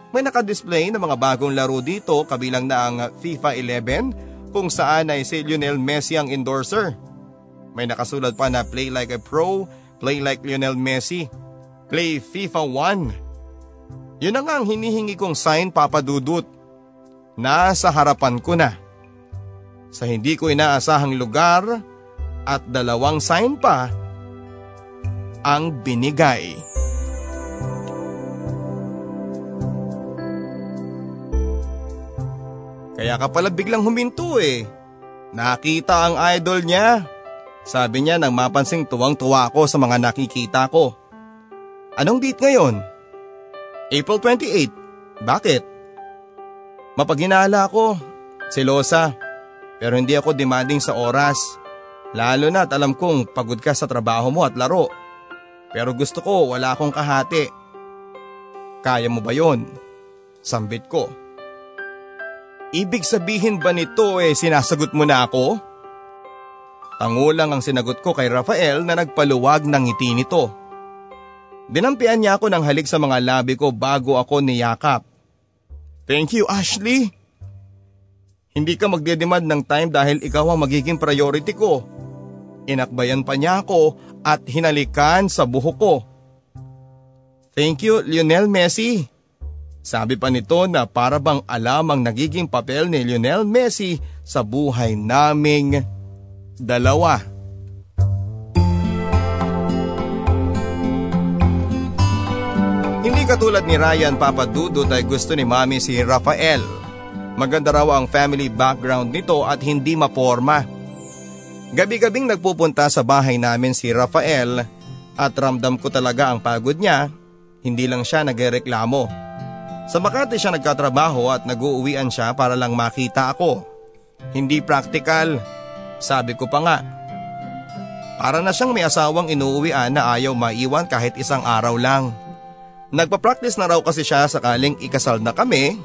May nakadisplay ng mga bagong laro dito kabilang na ang FIFA 11 kung saan ay si Lionel Messi ang endorser. May nakasulat pa na play like a pro, play like Lionel Messi, play FIFA 1. Yun ang ang hinihingi kong sign papadudot. Nasa harapan ko na. Sa hindi ko inaasahang lugar at dalawang sign pa ang binigay. Kaya ka pala biglang huminto eh. Nakita ang idol niya. Sabi niya nang mapansing tuwang-tuwa ako sa mga nakikita ko. Anong date ngayon? April 28. Bakit? Mapaghinala ako. Silosa. Pero hindi ako demanding sa oras. Lalo na at alam kong pagod ka sa trabaho mo at laro. Pero gusto ko wala akong kahati. Kaya mo ba yon? Sambit ko. Ibig sabihin ba nito eh sinasagot mo na ako? Tangulang ang sinagot ko kay Rafael na nagpaluwag ng ngiti nito. Dinampian niya ako ng halik sa mga labi ko bago ako niyakap. Thank you Ashley. Hindi ka magdedemand ng time dahil ikaw ang magiging priority ko. Inakbayan pa niya ako at hinalikan sa buhok ko. Thank you Lionel Messi. Sabi pa nito na para bang alam ang nagiging papel ni Lionel Messi sa buhay naming dalawa. Hindi katulad ni Ryan Papadudot ay gusto ni Mami si Rafael. Maganda raw ang family background nito at hindi maporma. Gabi-gabing nagpupunta sa bahay namin si Rafael at ramdam ko talaga ang pagod niya, hindi lang siya nagreklamo. Sa Makati siya nagkatrabaho at nag-uuwian siya para lang makita ako. Hindi practical, sabi ko pa nga. Para na siyang may asawang inuuwian na ayaw maiwan kahit isang araw lang. Nagpa-practice na raw kasi siya sakaling ikasal na kami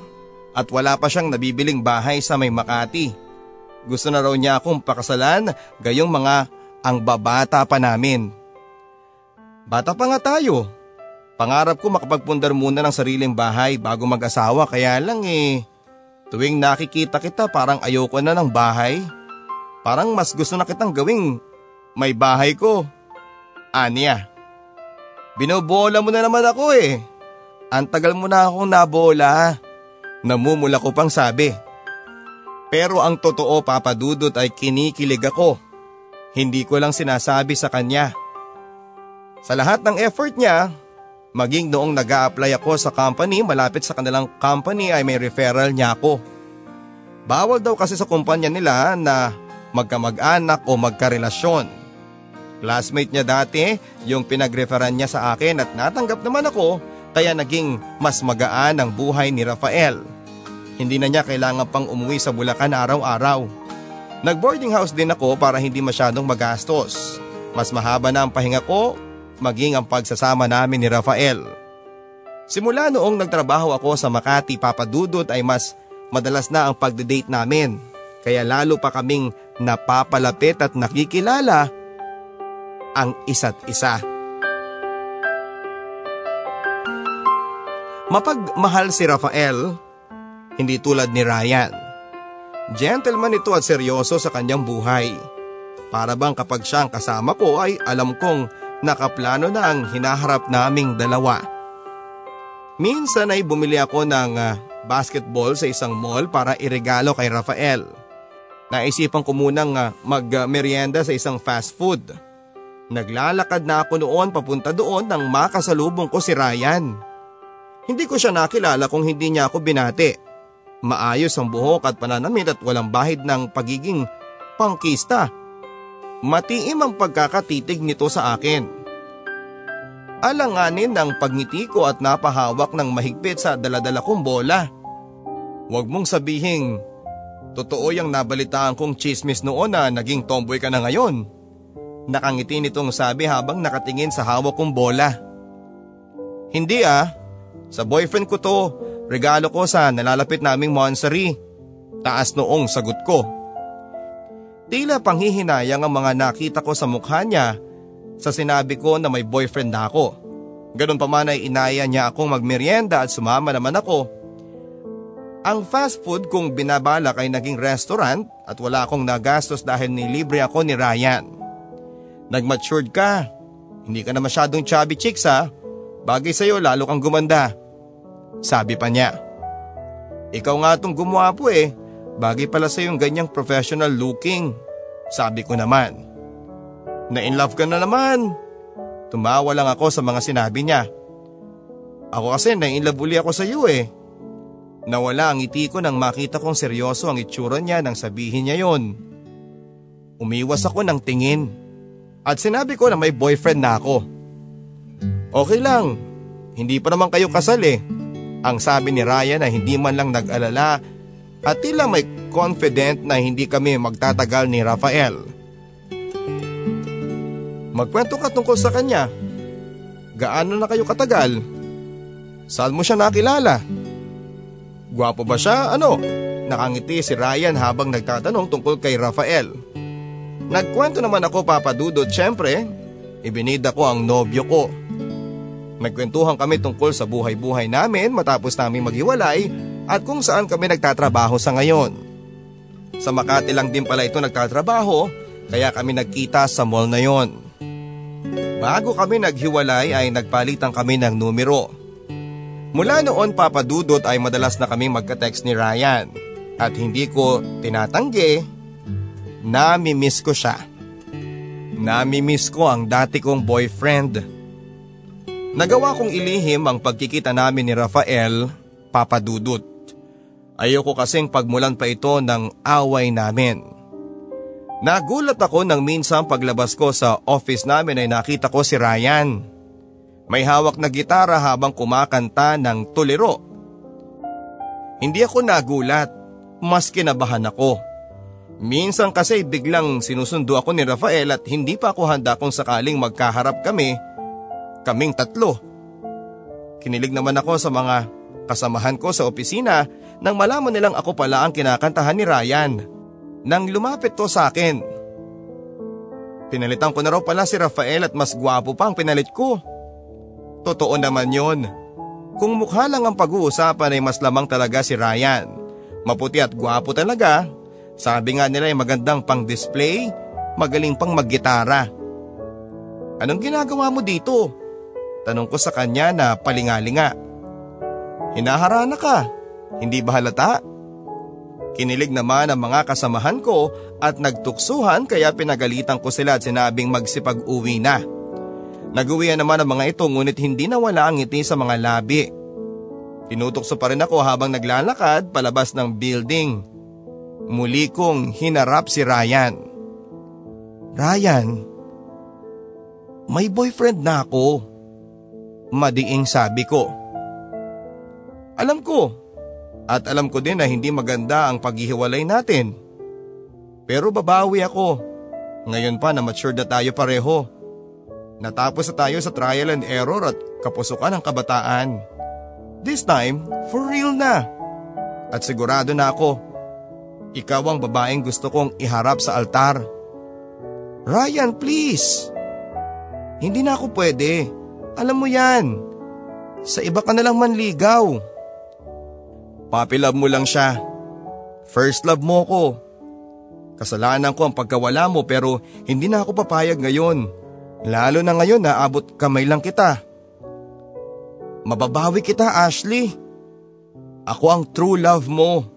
at wala pa siyang nabibiling bahay sa may Makati. Gusto na raw niya akong pakasalan gayong mga ang babata pa namin. Bata pa nga tayo, Pangarap ko makapagpundar muna ng sariling bahay bago mag-asawa kaya lang eh. Tuwing nakikita kita parang ayoko na ng bahay. Parang mas gusto na kitang gawing may bahay ko. Anya. Binobola mo na naman ako eh. Ang tagal mo na akong nabola. Namumula ko pang sabi. Pero ang totoo papadudot ay kinikilig ako. Hindi ko lang sinasabi sa kanya. Sa lahat ng effort niya, Maging noong nag apply ako sa company malapit sa kanilang company ay may referral niya ako. Bawal daw kasi sa kumpanya nila na magkamag-anak o magkarelasyon. Classmate niya dati yung pinagreferan niya sa akin at natanggap naman ako kaya naging mas magaan ang buhay ni Rafael. Hindi na niya kailangan pang umuwi sa Bulacan araw-araw. Nag-boarding house din ako para hindi masyadong magastos. Mas mahaba na ang pahinga ko maging ang pagsasama namin ni Rafael. Simula noong nagtrabaho ako sa Makati Papadudot ay mas madalas na ang pagde-date namin. Kaya lalo pa kaming napapalapit at nakikilala ang isa't isa. Mapagmahal si Rafael, hindi tulad ni Ryan. Gentleman ito at seryoso sa kanyang buhay. Para bang kapag siya ang kasama ko ay alam kong nakaplano na ang hinaharap naming dalawa. Minsan ay bumili ako ng uh, basketball sa isang mall para iregalo kay Rafael. Naisipan ko munang uh, sa isang fast food. Naglalakad na ako noon papunta doon nang makasalubong ko si Ryan. Hindi ko siya nakilala kung hindi niya ako binati. Maayos ang buhok at pananamit at walang bahid ng pagiging pangkista. Matiim ang pagkakatitig nito sa akin alanganin ng pagngiti ko at napahawak ng mahigpit sa daladala kong bola. Huwag mong sabihin, totoo yung nabalitaan kong chismis noon na naging tomboy ka na ngayon. Nakangiti nitong sabi habang nakatingin sa hawak kong bola. Hindi ah, sa boyfriend ko to, regalo ko sa nalalapit naming monstery. Taas noong sagot ko. Tila panghihinayang ang mga nakita ko sa mukha niya sa sinabi ko na may boyfriend na ako. Ganun pa man ay inaya niya akong magmerienda at sumama naman ako. Ang fast food kong binabalak ay naging restaurant at wala akong nagastos dahil nilibre ako ni Ryan. Nagmatured ka. Hindi ka na masyadong chubby chicks ha. Bagay sa'yo lalo kang gumanda. Sabi pa niya. Ikaw nga tong gumawa po eh. Bagay pala sa'yo yung ganyang professional looking. Sabi ko naman. Na in love ka na naman. Tumawa lang ako sa mga sinabi niya. Ako kasi na in love uli ako sa iyo eh. Nawala ang ngiti ko nang makita kong seryoso ang itsura niya nang sabihin niya yon. Umiwas ako ng tingin at sinabi ko na may boyfriend na ako. Okay lang, hindi pa naman kayo kasal eh. Ang sabi ni Ryan na hindi man lang nag-alala at tila may confident na hindi kami magtatagal ni Rafael. Magkwento ka tungkol sa kanya. Gaano na kayo katagal? Saan mo siya nakilala? Gwapo ba siya? Ano? Nakangiti si Ryan habang nagtatanong tungkol kay Rafael. Nagkwento naman ako papadudod syempre. Ibinida ko ang nobyo ko. Nagkwentuhan kami tungkol sa buhay-buhay namin matapos namin maghiwalay at kung saan kami nagtatrabaho sa ngayon. Sa Makati lang din pala ito nagtatrabaho kaya kami nagkita sa mall na yon. Bago kami naghiwalay ay nagpalitan kami ng numero. Mula noon papadudot ay madalas na kami magka-text ni Ryan at hindi ko tinatanggi, nami-miss ko siya. Nami-miss ko ang dati kong boyfriend. Nagawa kong ilihim ang pagkikita namin ni Rafael, papadudot. Ayoko kasing pagmulan pa ito ng away namin. Nagulat ako nang minsan paglabas ko sa office namin ay nakita ko si Ryan. May hawak na gitara habang kumakanta ng tuliro. Hindi ako nagulat, mas kinabahan ako. Minsan kasi biglang sinusundo ako ni Rafael at hindi pa ako handa kung sakaling magkaharap kami, kaming tatlo. Kinilig naman ako sa mga kasamahan ko sa opisina nang malaman nilang ako pala ang kinakantahan ni Ryan nang lumapit to sa akin. Pinalitan ko na raw pala si Rafael at mas gwapo pa ang pinalit ko. Totoo naman yon. Kung mukha lang ang pag-uusapan ay mas lamang talaga si Ryan. Maputi at gwapo talaga. Sabi nga nila ay magandang pang display, magaling pang maggitara. Anong ginagawa mo dito? Tanong ko sa kanya na palingalinga. Hinaharana ka, hindi ba halata? Kinilig naman ang mga kasamahan ko at nagtuksuhan kaya pinagalitan ko sila at sinabing magsipag-uwi na. Naguwian naman ang mga ito ngunit hindi nawala ang ngiti sa mga labi. Tinutokso pa rin ako habang naglalakad palabas ng building. Muli kong hinarap si Ryan. Ryan, may boyfriend na ako. Madiing sabi ko. Alam ko, at alam ko din na hindi maganda ang paghihiwalay natin. Pero babawi ako. Ngayon pa na mature na tayo pareho. Natapos na tayo sa trial and error at kapusukan ng kabataan. This time, for real na. At sigurado na ako, Ikaw ang babaeng gusto kong iharap sa altar. Ryan, please! Hindi na ako pwede. Alam mo yan. Sa iba ka na lang manligaw. Papi love mo lang siya. First love mo ko. Kasalanan ko ang pagkawala mo pero hindi na ako papayag ngayon. Lalo na ngayon na abot kamay lang kita. Mababawi kita Ashley. Ako ang true love mo.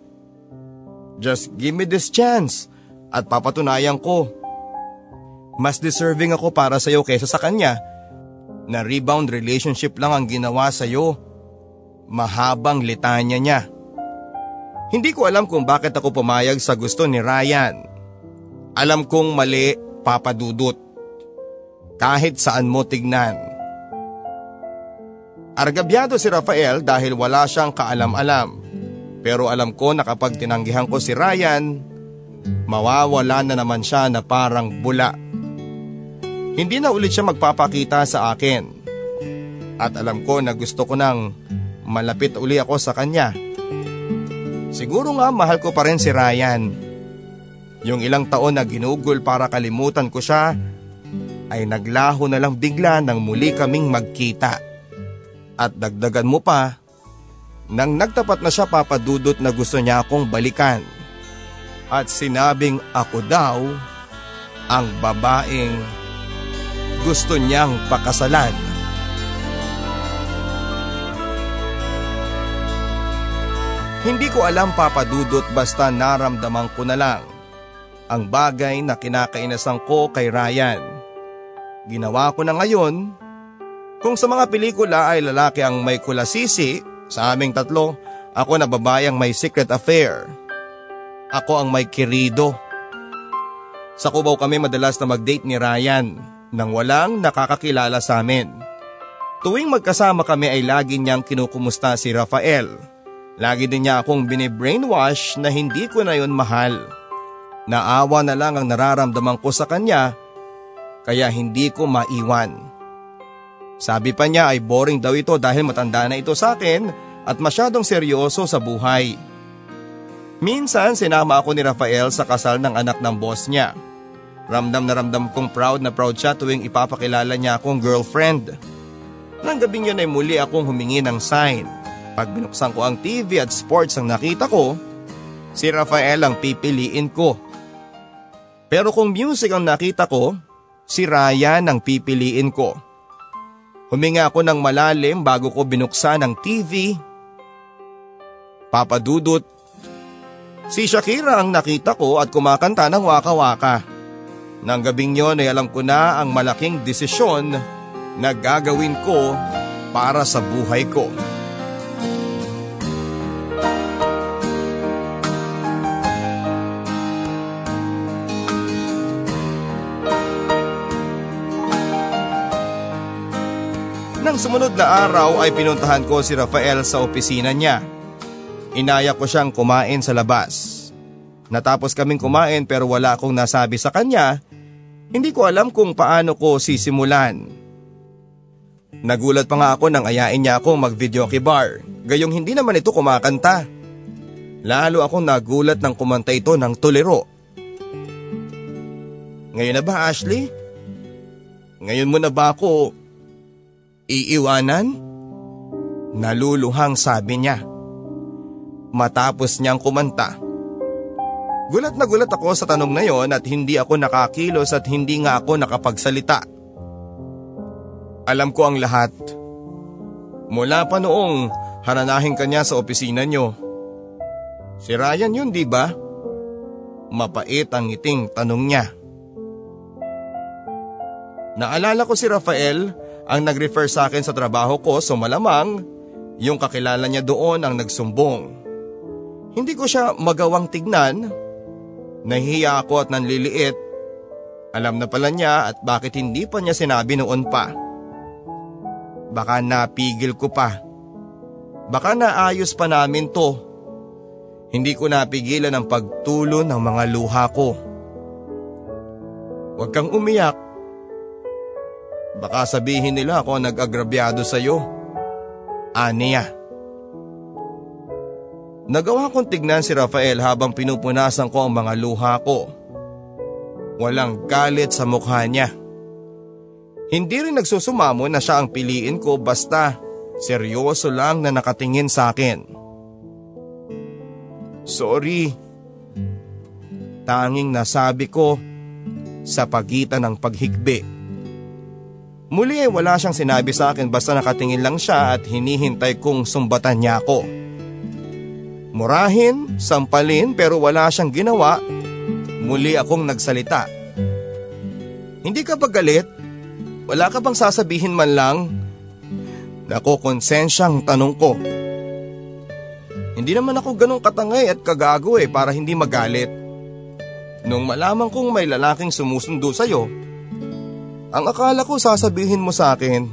Just give me this chance at papatunayan ko. Mas deserving ako para sa'yo kaysa sa kanya na rebound relationship lang ang ginawa sa'yo. Mahabang litanya niya. Hindi ko alam kung bakit ako pumayag sa gusto ni Ryan. Alam kong mali, Papa Dudut. Kahit saan mo tignan. Argabyado si Rafael dahil wala siyang kaalam-alam. Pero alam ko na kapag tinanggihan ko si Ryan, mawawala na naman siya na parang bula. Hindi na ulit siya magpapakita sa akin. At alam ko na gusto ko nang malapit uli ako sa kanya. Siguro nga mahal ko pa rin si Ryan. Yung ilang taon na ginugol para kalimutan ko siya ay naglaho na lang bigla nang muli kaming magkita. At dagdagan mo pa, nang nagtapat na siya papadudot na gusto niya akong balikan. At sinabing ako daw ang babaeng gusto niyang pakasalan. Hindi ko alam papadudot basta naramdaman ko na lang ang bagay na kinakainasan ko kay Ryan. Ginawa ko na ngayon. Kung sa mga pelikula ay lalaki ang may kulasisi, sa aming tatlo, ako na babayang may secret affair. Ako ang may kirido. Sa Cubao kami madalas na mag-date ni Ryan nang walang nakakakilala sa amin. Tuwing magkasama kami ay lagi niyang kinukumusta si Rafael. Lagi din niya akong binibrainwash na hindi ko na yon mahal. Naawa na lang ang nararamdaman ko sa kanya kaya hindi ko maiwan. Sabi pa niya ay boring daw ito dahil matanda na ito sa akin at masyadong seryoso sa buhay. Minsan sinama ako ni Rafael sa kasal ng anak ng boss niya. Ramdam na ramdam kong proud na proud siya tuwing ipapakilala niya akong girlfriend. Nang gabing yun ay muli akong humingi ng sign. Pag binuksan ko ang TV at sports ang nakita ko, si Rafael ang pipiliin ko. Pero kung music ang nakita ko, si Ryan ang pipiliin ko. Huminga ako ng malalim bago ko binuksan ang TV. Papadudot. Si Shakira ang nakita ko at kumakanta ng waka-waka. Nang gabing yon ay alam ko na ang malaking desisyon na gagawin ko para sa buhay ko. Nang sumunod na araw ay pinuntahan ko si Rafael sa opisina niya. Inaya ko siyang kumain sa labas. Natapos kaming kumain pero wala akong nasabi sa kanya. Hindi ko alam kung paano ko sisimulan. Nagulat pa nga ako nang ayain niya akong mag-videoke bar. Gayong hindi naman ito kumakanta. Lalo akong nagulat nang kumanta ito ng tuliro. Ngayon na ba Ashley? Ngayon mo na ba ako iiwanan? Naluluhang sabi niya. Matapos niyang kumanta. Gulat na gulat ako sa tanong na yon at hindi ako nakakilos at hindi nga ako nakapagsalita. Alam ko ang lahat. Mula pa noong hananahin kanya sa opisina niyo. Si Ryan yun di ba? Mapait ang ngiting tanong niya. Naalala ko si Rafael ang nag-refer sa akin sa trabaho ko so malamang yung kakilala niya doon ang nagsumbong. Hindi ko siya magawang tignan Nahihiya ako at nanliliit. Alam na pala niya at bakit hindi pa niya sinabi noon pa. Baka napigil ko pa. Baka naayos pa namin to. Hindi ko napigilan ang pagtulo ng mga luha ko. Huwag kang umiyak. Baka sabihin nila ako nag-agrabyado sa'yo. Aniya. Nagawa kong tignan si Rafael habang pinupunasan ko ang mga luha ko. Walang galit sa mukha niya. Hindi rin nagsusumamo na siya ang piliin ko basta seryoso lang na nakatingin sa akin. Sorry. Tanging nasabi ko sa pagitan ng paghikbi. Muli ay wala siyang sinabi sa akin basta nakatingin lang siya at hinihintay kong sumbatan niya ako. Murahin, sampalin pero wala siyang ginawa, muli akong nagsalita. Hindi ka ba galit? Wala ka bang sasabihin man lang? Nako konsensyang tanong ko. Hindi naman ako ganong katangay at kagago eh para hindi magalit. Nung malaman kong may lalaking sumusundo sa'yo, ang akala ko sasabihin mo sa akin.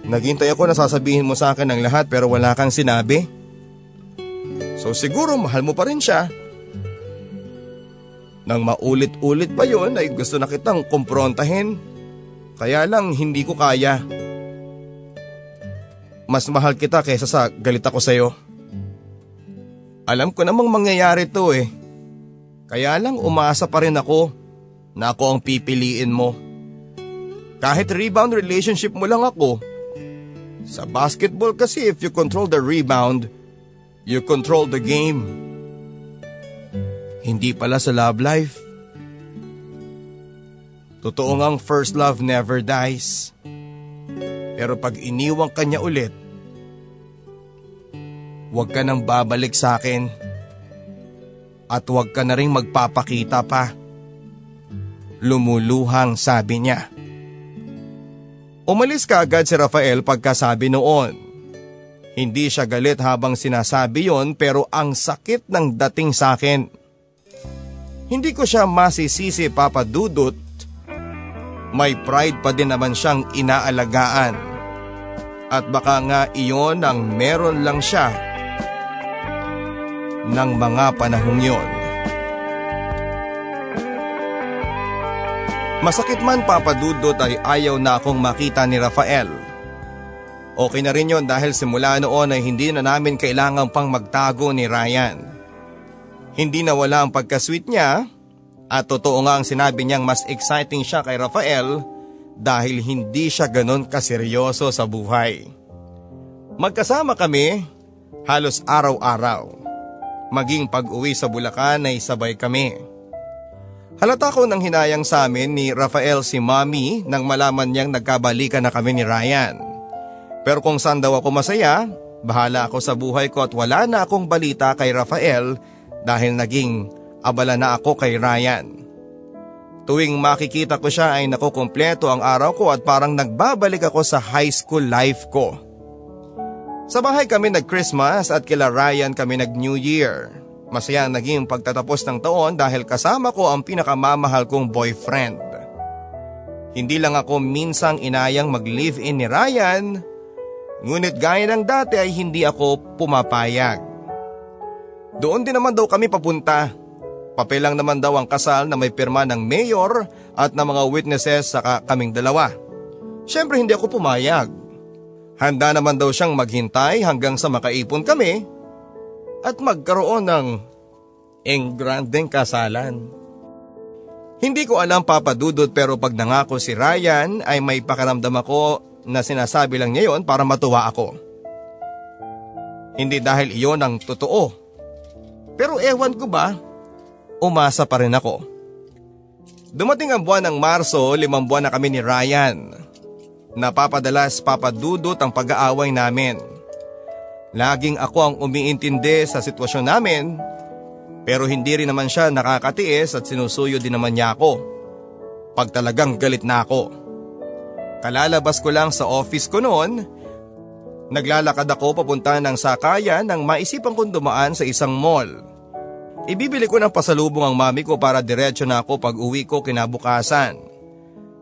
Naghintay ako na sasabihin mo sa akin ang lahat pero wala kang sinabi. So siguro mahal mo pa rin siya. Nang maulit-ulit pa yon ay gusto na kitang kumprontahin. Kaya lang hindi ko kaya. Mas mahal kita kaysa sa galit ako sa'yo. Alam ko namang mangyayari to eh. Kaya lang umasa pa rin ako na ako ang pipiliin mo. Kahit rebound relationship mo lang ako. Sa basketball kasi if you control the rebound, You control the game. Hindi pala sa love life. Totoo ngang first love never dies. Pero pag iniwang kanya ulit, huwag ka nang babalik sa akin. At huwag ka na rin magpapakita pa. Lumuluhang sabi niya. Umalis ka agad si Rafael pagkasabi noon. Hindi siya galit habang sinasabi yon pero ang sakit ng dating sa akin. Hindi ko siya masisisi papadudot. May pride pa din naman siyang inaalagaan. At baka nga iyon ang meron lang siya ng mga panahong yon. Masakit man papadudot ay ayaw na akong makita ni Rafael Okay na rin yon dahil simula noon ay hindi na namin kailangang pang magtago ni Ryan. Hindi na wala ang pagkasweet niya at totoo nga ang sinabi niyang mas exciting siya kay Rafael dahil hindi siya ganon kaseryoso sa buhay. Magkasama kami halos araw-araw. Maging pag-uwi sa Bulacan ay sabay kami. Halata ko nang hinayang sa amin ni Rafael si Mami nang malaman niyang nagkabalikan na kami ni Ryan. Pero kung saan daw ako masaya, bahala ako sa buhay ko at wala na akong balita kay Rafael dahil naging abala na ako kay Ryan. Tuwing makikita ko siya ay nakukumpleto ang araw ko at parang nagbabalik ako sa high school life ko. Sa bahay kami nag-Christmas at kila Ryan kami nag-New Year. Masaya ang naging pagtatapos ng taon dahil kasama ko ang pinakamamahal kong boyfriend. Hindi lang ako minsang inayang mag-live-in ni Ryan, Ngunit gaya ng dati ay hindi ako pumapayag. Doon din naman daw kami papunta. Papel lang naman daw ang kasal na may pirma ng mayor at ng mga witnesses sa kaming dalawa. Siyempre hindi ako pumayag. Handa naman daw siyang maghintay hanggang sa makaipon kami at magkaroon ng engrandeng kasalan. Hindi ko alam papadudod pero pag nangako si Ryan ay may pakaramdam ako na sinasabi lang niya yon para matuwa ako. Hindi dahil iyon ang totoo. Pero ewan ko ba, umasa pa rin ako. Dumating ang buwan ng Marso, limang buwan na kami ni Ryan. Napapadalas papadudot ang pag-aaway namin. Laging ako ang umiintindi sa sitwasyon namin, pero hindi rin naman siya nakakatiis at sinusuyo din naman niya ako. Pag talagang galit na ako. Kalalabas ko lang sa office ko noon. Naglalakad ako papunta ng sakayan nang maisipan kong dumaan sa isang mall. Ibibili ko ng pasalubong ang mami ko para diretso na ako pag uwi ko kinabukasan.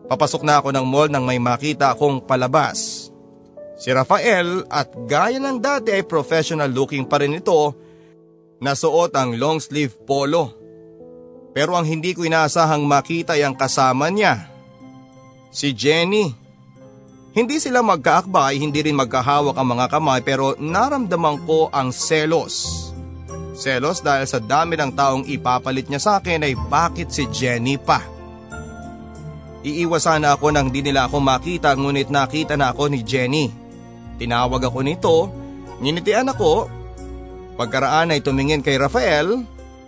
Papasok na ako ng mall nang may makita akong palabas. Si Rafael at gaya ng dati ay professional looking pa rin ito, nasuot ang long sleeve polo. Pero ang hindi ko inaasahang makita ay ang kasama niya. Si Jenny. Hindi sila magkaakbay, hindi rin magkahawak ang mga kamay pero naramdaman ko ang selos Selos dahil sa dami ng taong ipapalit niya sa akin ay bakit si Jenny pa? Iiwas sana ako nang di nila ako makita ngunit nakita na ako ni Jenny. Tinawag ako nito, nginitian ako. Pagkaraan ay tumingin kay Rafael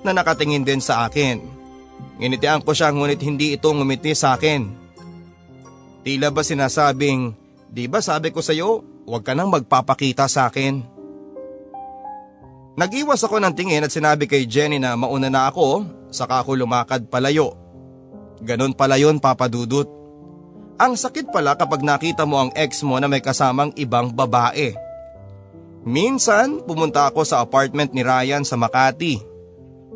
na nakatingin din sa akin. Nginitian ko siya ngunit hindi ito ngumiti sa akin. Tila ba sinasabing, di ba sabi ko sa iyo, huwag ka nang magpapakita sa akin. Nag-iwas ako ng tingin at sinabi kay Jenny na mauna na ako, saka ako lumakad palayo. Ganon pala yun papadudot. Ang sakit pala kapag nakita mo ang ex mo na may kasamang ibang babae. Minsan pumunta ako sa apartment ni Ryan sa Makati.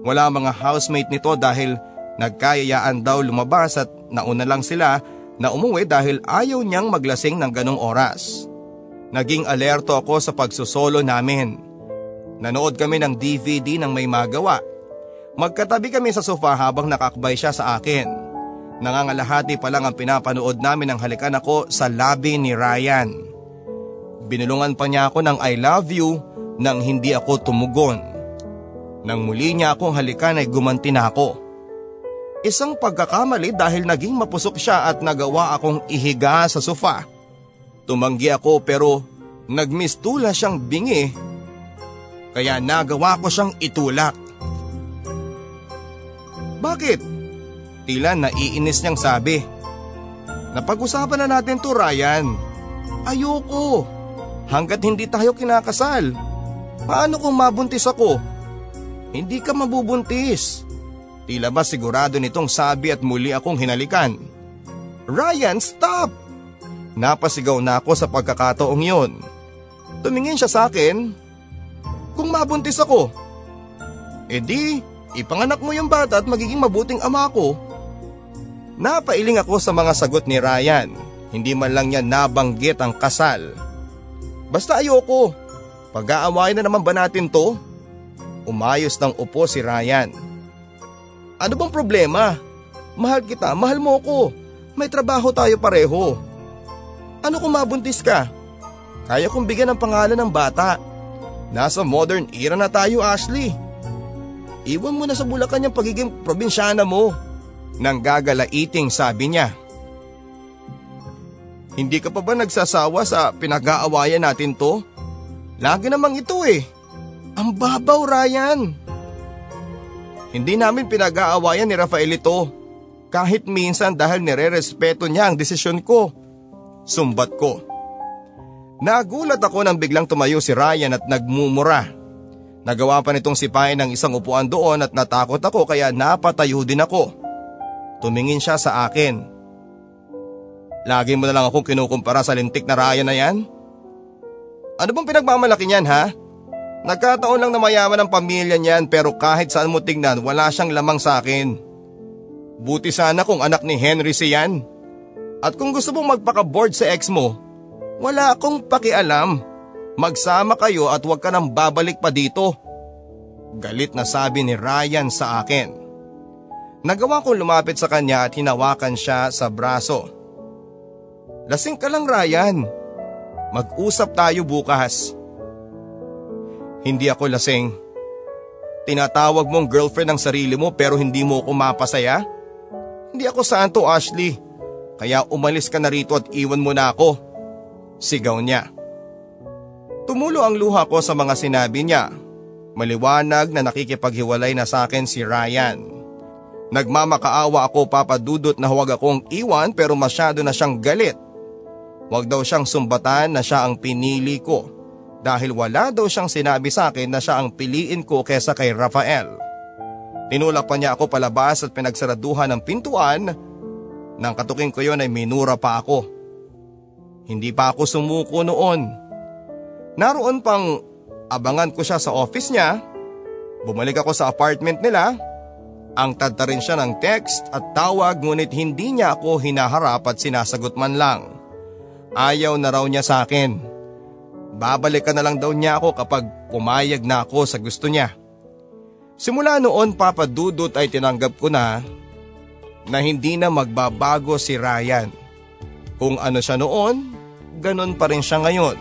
Wala mga housemate nito dahil nagkayayaan daw lumabas at nauna lang sila na umuwi dahil ayaw niyang maglasing ng ganong oras. Naging alerto ako sa pagsusolo namin. Nanood kami ng DVD ng may magawa. Magkatabi kami sa sofa habang nakakbay siya sa akin. Nangangalahati pa lang ang pinapanood namin ng halikan ako sa labi ni Ryan. Binulungan pa niya ako ng I love you nang hindi ako tumugon. Nang muli niya akong halikan ay gumanti na ako. Isang pagkakamali dahil naging mapusok siya at nagawa akong ihiga sa sofa. Tumanggi ako pero nagmistula siyang bingi kaya nagawa ko siyang itulak. Bakit? Tila naiinis niyang sabi. Napag-usapan na natin to Ryan. Ayoko. Hanggat hindi tayo kinakasal. Paano kung mabuntis ako? Hindi ka mabubuntis. Tila ba sigurado nitong sabi at muli akong hinalikan. Ryan, stop! Napasigaw na ako sa pagkakataong yon. Tumingin siya sa akin kung mabuntis ako. E di, ipanganak mo yung bata at magiging mabuting ama ko. Napailing ako sa mga sagot ni Ryan. Hindi man lang niya nabanggit ang kasal. Basta ayoko. Pag-aawain na naman ba natin to? Umayos ng upo si Ryan. Ano bang problema? Mahal kita, mahal mo ko. May trabaho tayo pareho. Ano kung mabuntis ka? Kaya kong bigyan ng pangalan ng bata. Nasa modern era na tayo Ashley. Iwan mo na sa Bulacan yung pagiging probinsyana mo. Nang gagalaiting sabi niya. Hindi ka pa ba nagsasawa sa pinag-aawayan natin to? Lagi namang ito eh. Ang babaw Ryan. Hindi namin pinag-aawayan ni Rafael ito. Kahit minsan dahil nire-respeto niya ang desisyon ko. Sumbat ko. Nagulat ako nang biglang tumayo si Ryan at nagmumura. Nagawa pa nitong sipain ng isang upuan doon at natakot ako kaya napatayo din ako. Tumingin siya sa akin. Lagi mo na lang akong kinukumpara sa lintik na Ryan na yan? Ano bang pinagmamalaki niyan ha? Nagkataon lang na mayaman ang pamilya niyan pero kahit saan mo tingnan wala siyang lamang sa akin. Buti sana kung anak ni Henry siyan. At kung gusto mong magpaka-board sa ex mo, wala akong pakialam. Magsama kayo at huwag ka nang babalik pa dito. Galit na sabi ni Ryan sa akin. Nagawa kong lumapit sa kanya at hinawakan siya sa braso. Lasing ka lang Ryan. Mag-usap tayo bukas. Hindi ako lasing. Tinatawag mong girlfriend ang sarili mo pero hindi mo ako mapasaya? Hindi ako santo Ashley. Kaya umalis ka na rito at iwan mo na ako. Sigaw niya. Tumulo ang luha ko sa mga sinabi niya. Maliwanag na nakikipaghiwalay na sa akin si Ryan. Nagmamakaawa ako papadudot na huwag akong iwan pero masyado na siyang galit. Huwag daw siyang sumbatan na siya ang pinili ko dahil wala daw siyang sinabi sa akin na siya ang piliin ko kesa kay Rafael. Tinulak pa niya ako palabas at pinagsaraduhan ng pintuan. Nang katuking ko yon ay minura pa ako. Hindi pa ako sumuko noon. Naroon pang abangan ko siya sa office niya. Bumalik ako sa apartment nila. Ang tadta rin siya ng text at tawag ngunit hindi niya ako hinaharap at sinasagot man lang. Ayaw na raw niya sa akin. Babalik ka na lang daw niya ako kapag pumayag na ako sa gusto niya. Simula noon papadudot ay tinanggap ko na na hindi na magbabago si Ryan. Kung ano siya noon, ganon pa rin siya ngayon.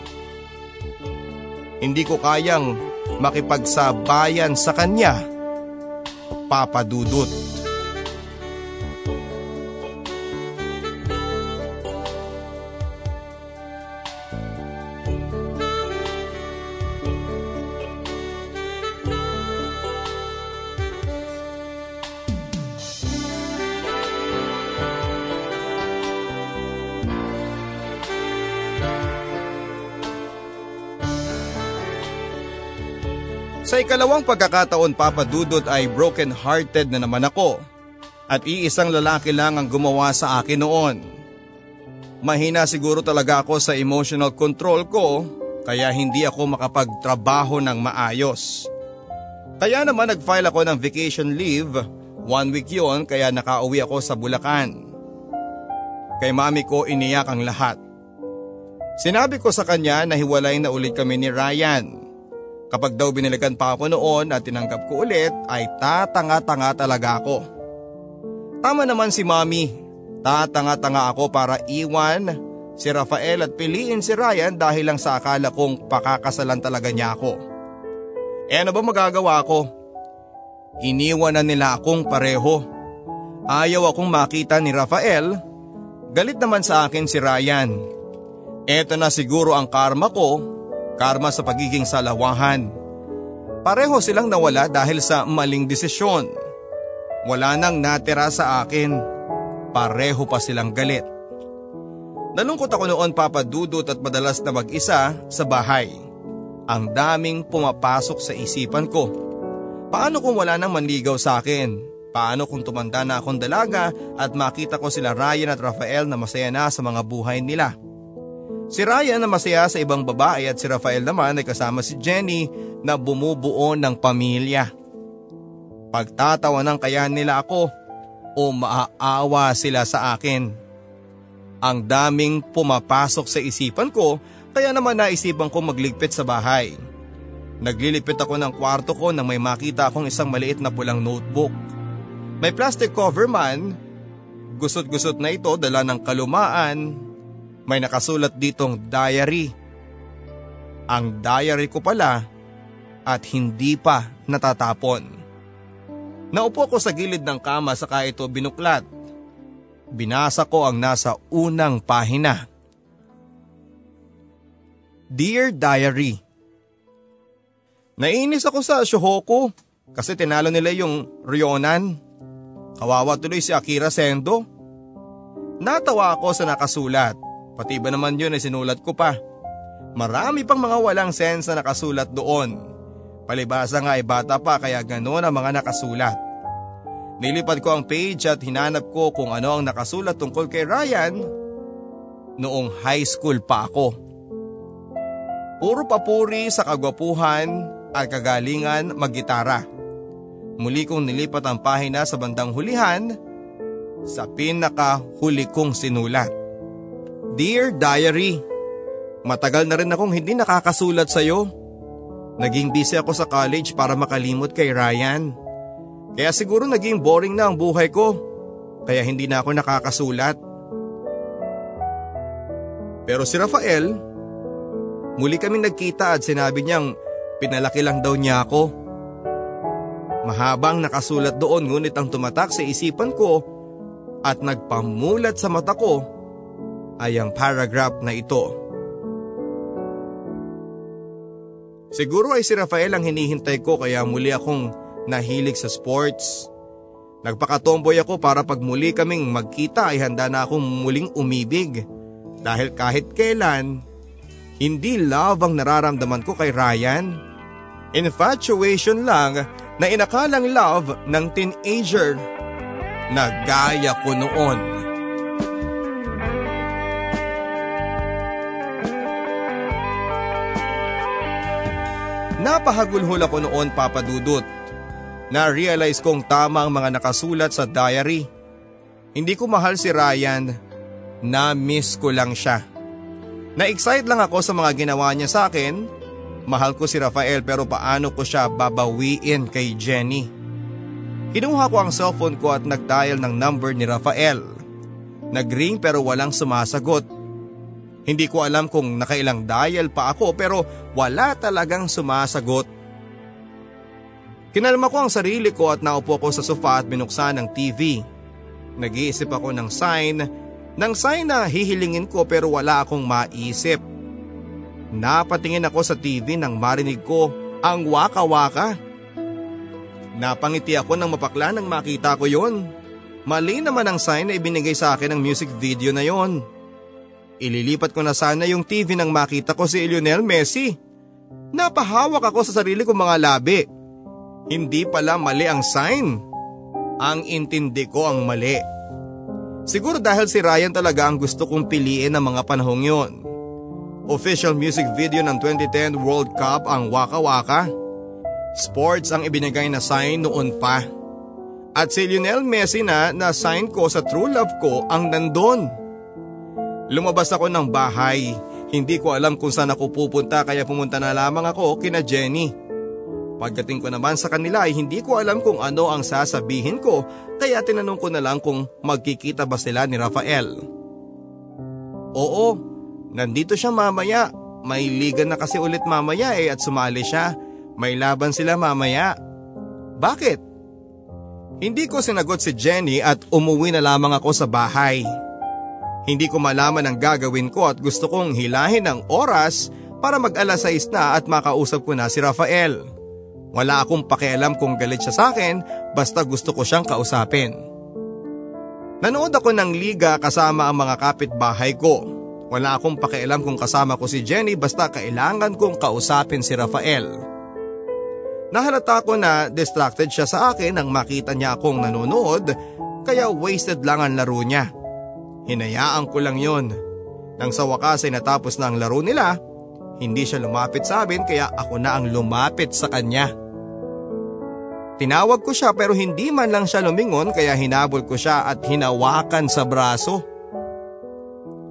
Hindi ko kayang makipagsabayan sa kanya, Papa Dudut. Sa ikalawang pagkakataon papadudot ay broken hearted na naman ako at iisang lalaki lang ang gumawa sa akin noon. Mahina siguro talaga ako sa emotional control ko kaya hindi ako makapagtrabaho ng maayos. Kaya naman nag-file ako ng vacation leave, one week yon kaya nakauwi ako sa Bulacan. Kay mami ko iniyak ang lahat. Sinabi ko sa kanya na hiwalay na ulit kami ni Ryan. Kapag daw binalikan pa ako noon at tinanggap ko ulit ay tatanga-tanga talaga ako. Tama naman si mami, tatanga-tanga ako para iwan si Rafael at piliin si Ryan dahil lang sa akala kong pakakasalan talaga niya ako. E ano ba magagawa ko? Iniwan na nila akong pareho. Ayaw akong makita ni Rafael. Galit naman sa akin si Ryan. Eto na siguro ang karma ko karma sa pagiging salawahan. Pareho silang nawala dahil sa maling desisyon. Wala nang natira sa akin. Pareho pa silang galit. Nalungkot ako noon papadudot at madalas na mag-isa sa bahay. Ang daming pumapasok sa isipan ko. Paano kung wala nang manligaw sa akin? Paano kung tumanda na akong dalaga at makita ko sila Ryan at Rafael na masaya na sa mga buhay nila? Si Ryan na masaya sa ibang babae at si Rafael naman ay kasama si Jenny na bumubuo ng pamilya. Pagtatawa ng kaya nila ako o maaawa sila sa akin. Ang daming pumapasok sa isipan ko kaya naman naisipan ko magligpit sa bahay. Naglilipit ako ng kwarto ko nang may makita akong isang maliit na pulang notebook. May plastic cover man, gusot-gusot na ito dala ng kalumaan may nakasulat ditong diary. Ang diary ko pala at hindi pa natatapon. Naupo ko sa gilid ng kama saka ito binuklat. Binasa ko ang nasa unang pahina. Dear Diary Nainis ako sa Shohoku kasi tinalo nila yung Ryonan. Kawawa tuloy si Akira Sendo. Natawa ako sa nakasulat. Pati ba naman yun ay sinulat ko pa. Marami pang mga walang sense na nakasulat doon. Palibasa nga ay bata pa kaya ganoon ang mga nakasulat. Nilipad ko ang page at hinanap ko kung ano ang nakasulat tungkol kay Ryan noong high school pa ako. Puro papuri sa kagwapuhan at kagalingan maggitara. Muli kong nilipat ang pahina sa bandang hulihan sa pinakahuli kong sinulat. Dear Diary, Matagal na rin akong hindi nakakasulat sa iyo. Naging busy ako sa college para makalimot kay Ryan. Kaya siguro naging boring na ang buhay ko. Kaya hindi na ako nakakasulat. Pero si Rafael, muli kaming nagkita at sinabi niyang pinalaki lang daw niya ako. Mahabang nakasulat doon ngunit ang tumatak sa isipan ko at nagpamulat sa mata ko ay ang paragraph na ito. Siguro ay si Rafael ang hinihintay ko kaya muli akong nahilig sa sports. Nagpakatomboy ako para pag muli kaming magkita ay handa na akong muling umibig. Dahil kahit kailan, hindi love ang nararamdaman ko kay Ryan. Infatuation lang na inakalang love ng teenager na gaya ko noon. Napahagulhol ako noon papadudot. Na-realize kong tama ang mga nakasulat sa diary. Hindi ko mahal si Ryan. Na-miss ko lang siya. Na-excite lang ako sa mga ginawa niya sa akin. Mahal ko si Rafael pero paano ko siya babawiin kay Jenny? Kinuha ko ang cellphone ko at nag-dial ng number ni Rafael. Nag-ring pero walang sumasagot. Hindi ko alam kung nakailang dial pa ako pero wala talagang sumasagot. Kinalma ko ang sarili ko at naupo ko sa sofa at binuksan ang TV. Nag-iisip ako ng sign, ng sign na hihilingin ko pero wala akong maisip. Napatingin ako sa TV nang marinig ko ang waka-waka. Napangiti ako nang mapakla nang makita ko yon. Mali naman ang sign na ibinigay sa akin ng music video na yon. Ililipat ko na sana yung TV nang makita ko si Lionel Messi. Napahawak ako sa sarili kong mga labi. Hindi pala mali ang sign. Ang intindi ko ang mali. Siguro dahil si Ryan talaga ang gusto kong piliin ng mga panahong yon. Official music video ng 2010 World Cup ang Waka Waka. Sports ang ibinigay na sign noon pa. At si Lionel Messi na na sign ko sa true love ko ang nandun. Lumabas ako ng bahay. Hindi ko alam kung saan ako pupunta kaya pumunta na lamang ako kina Jenny. Pagdating ko naman sa kanila ay hindi ko alam kung ano ang sasabihin ko kaya tinanong ko na lang kung magkikita ba sila ni Rafael. Oo, nandito siya mamaya. May liga na kasi ulit mamaya eh at sumali siya. May laban sila mamaya. Bakit? Hindi ko sinagot si Jenny at umuwi na lamang ako sa bahay. Hindi ko malaman ang gagawin ko at gusto kong hilahin ang oras para mag alas 6 na at makausap ko na si Rafael. Wala akong pakialam kung galit siya sa akin basta gusto ko siyang kausapin. Nanood ako ng liga kasama ang mga kapitbahay ko. Wala akong pakialam kung kasama ko si Jenny basta kailangan kong kausapin si Rafael. Nahalata ko na distracted siya sa akin nang makita niya akong nanonood kaya wasted lang ang laro niya. Hinayaan ko lang yon. Nang sa wakas ay natapos na ang laro nila, hindi siya lumapit sa amin kaya ako na ang lumapit sa kanya. Tinawag ko siya pero hindi man lang siya lumingon kaya hinabol ko siya at hinawakan sa braso.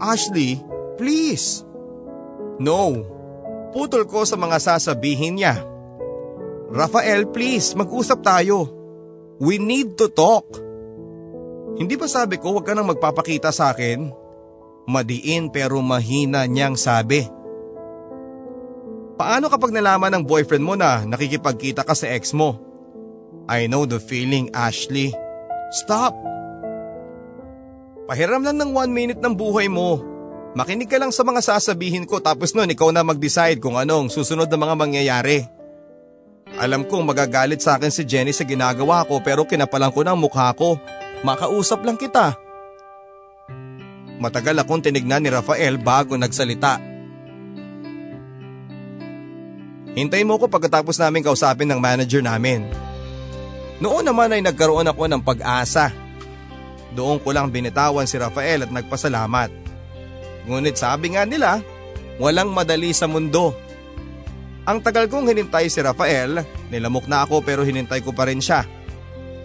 Ashley, please. No, putol ko sa mga sasabihin niya. Rafael, please, mag-usap tayo. We need to talk. Hindi ba sabi ko huwag ka nang magpapakita sa akin? Madiin pero mahina niyang sabi. Paano kapag nalaman ng boyfriend mo na nakikipagkita ka sa ex mo? I know the feeling, Ashley. Stop! Pahiram lang ng one minute ng buhay mo. Makinig ka lang sa mga sasabihin ko tapos nun ikaw na mag-decide kung anong susunod na mga mangyayari. Alam kong magagalit sa akin si Jenny sa ginagawa ko pero kinapalan ko ng mukha ko. Makausap lang kita. Matagal akong tinignan ni Rafael bago nagsalita. Hintay mo ko pagkatapos namin kausapin ng manager namin. Noon naman ay nagkaroon ako ng pag-asa. Doon ko lang binitawan si Rafael at nagpasalamat. Ngunit sabi nga nila, walang madali sa mundo. Ang tagal kong hinintay si Rafael, nilamok na ako pero hinintay ko pa rin siya.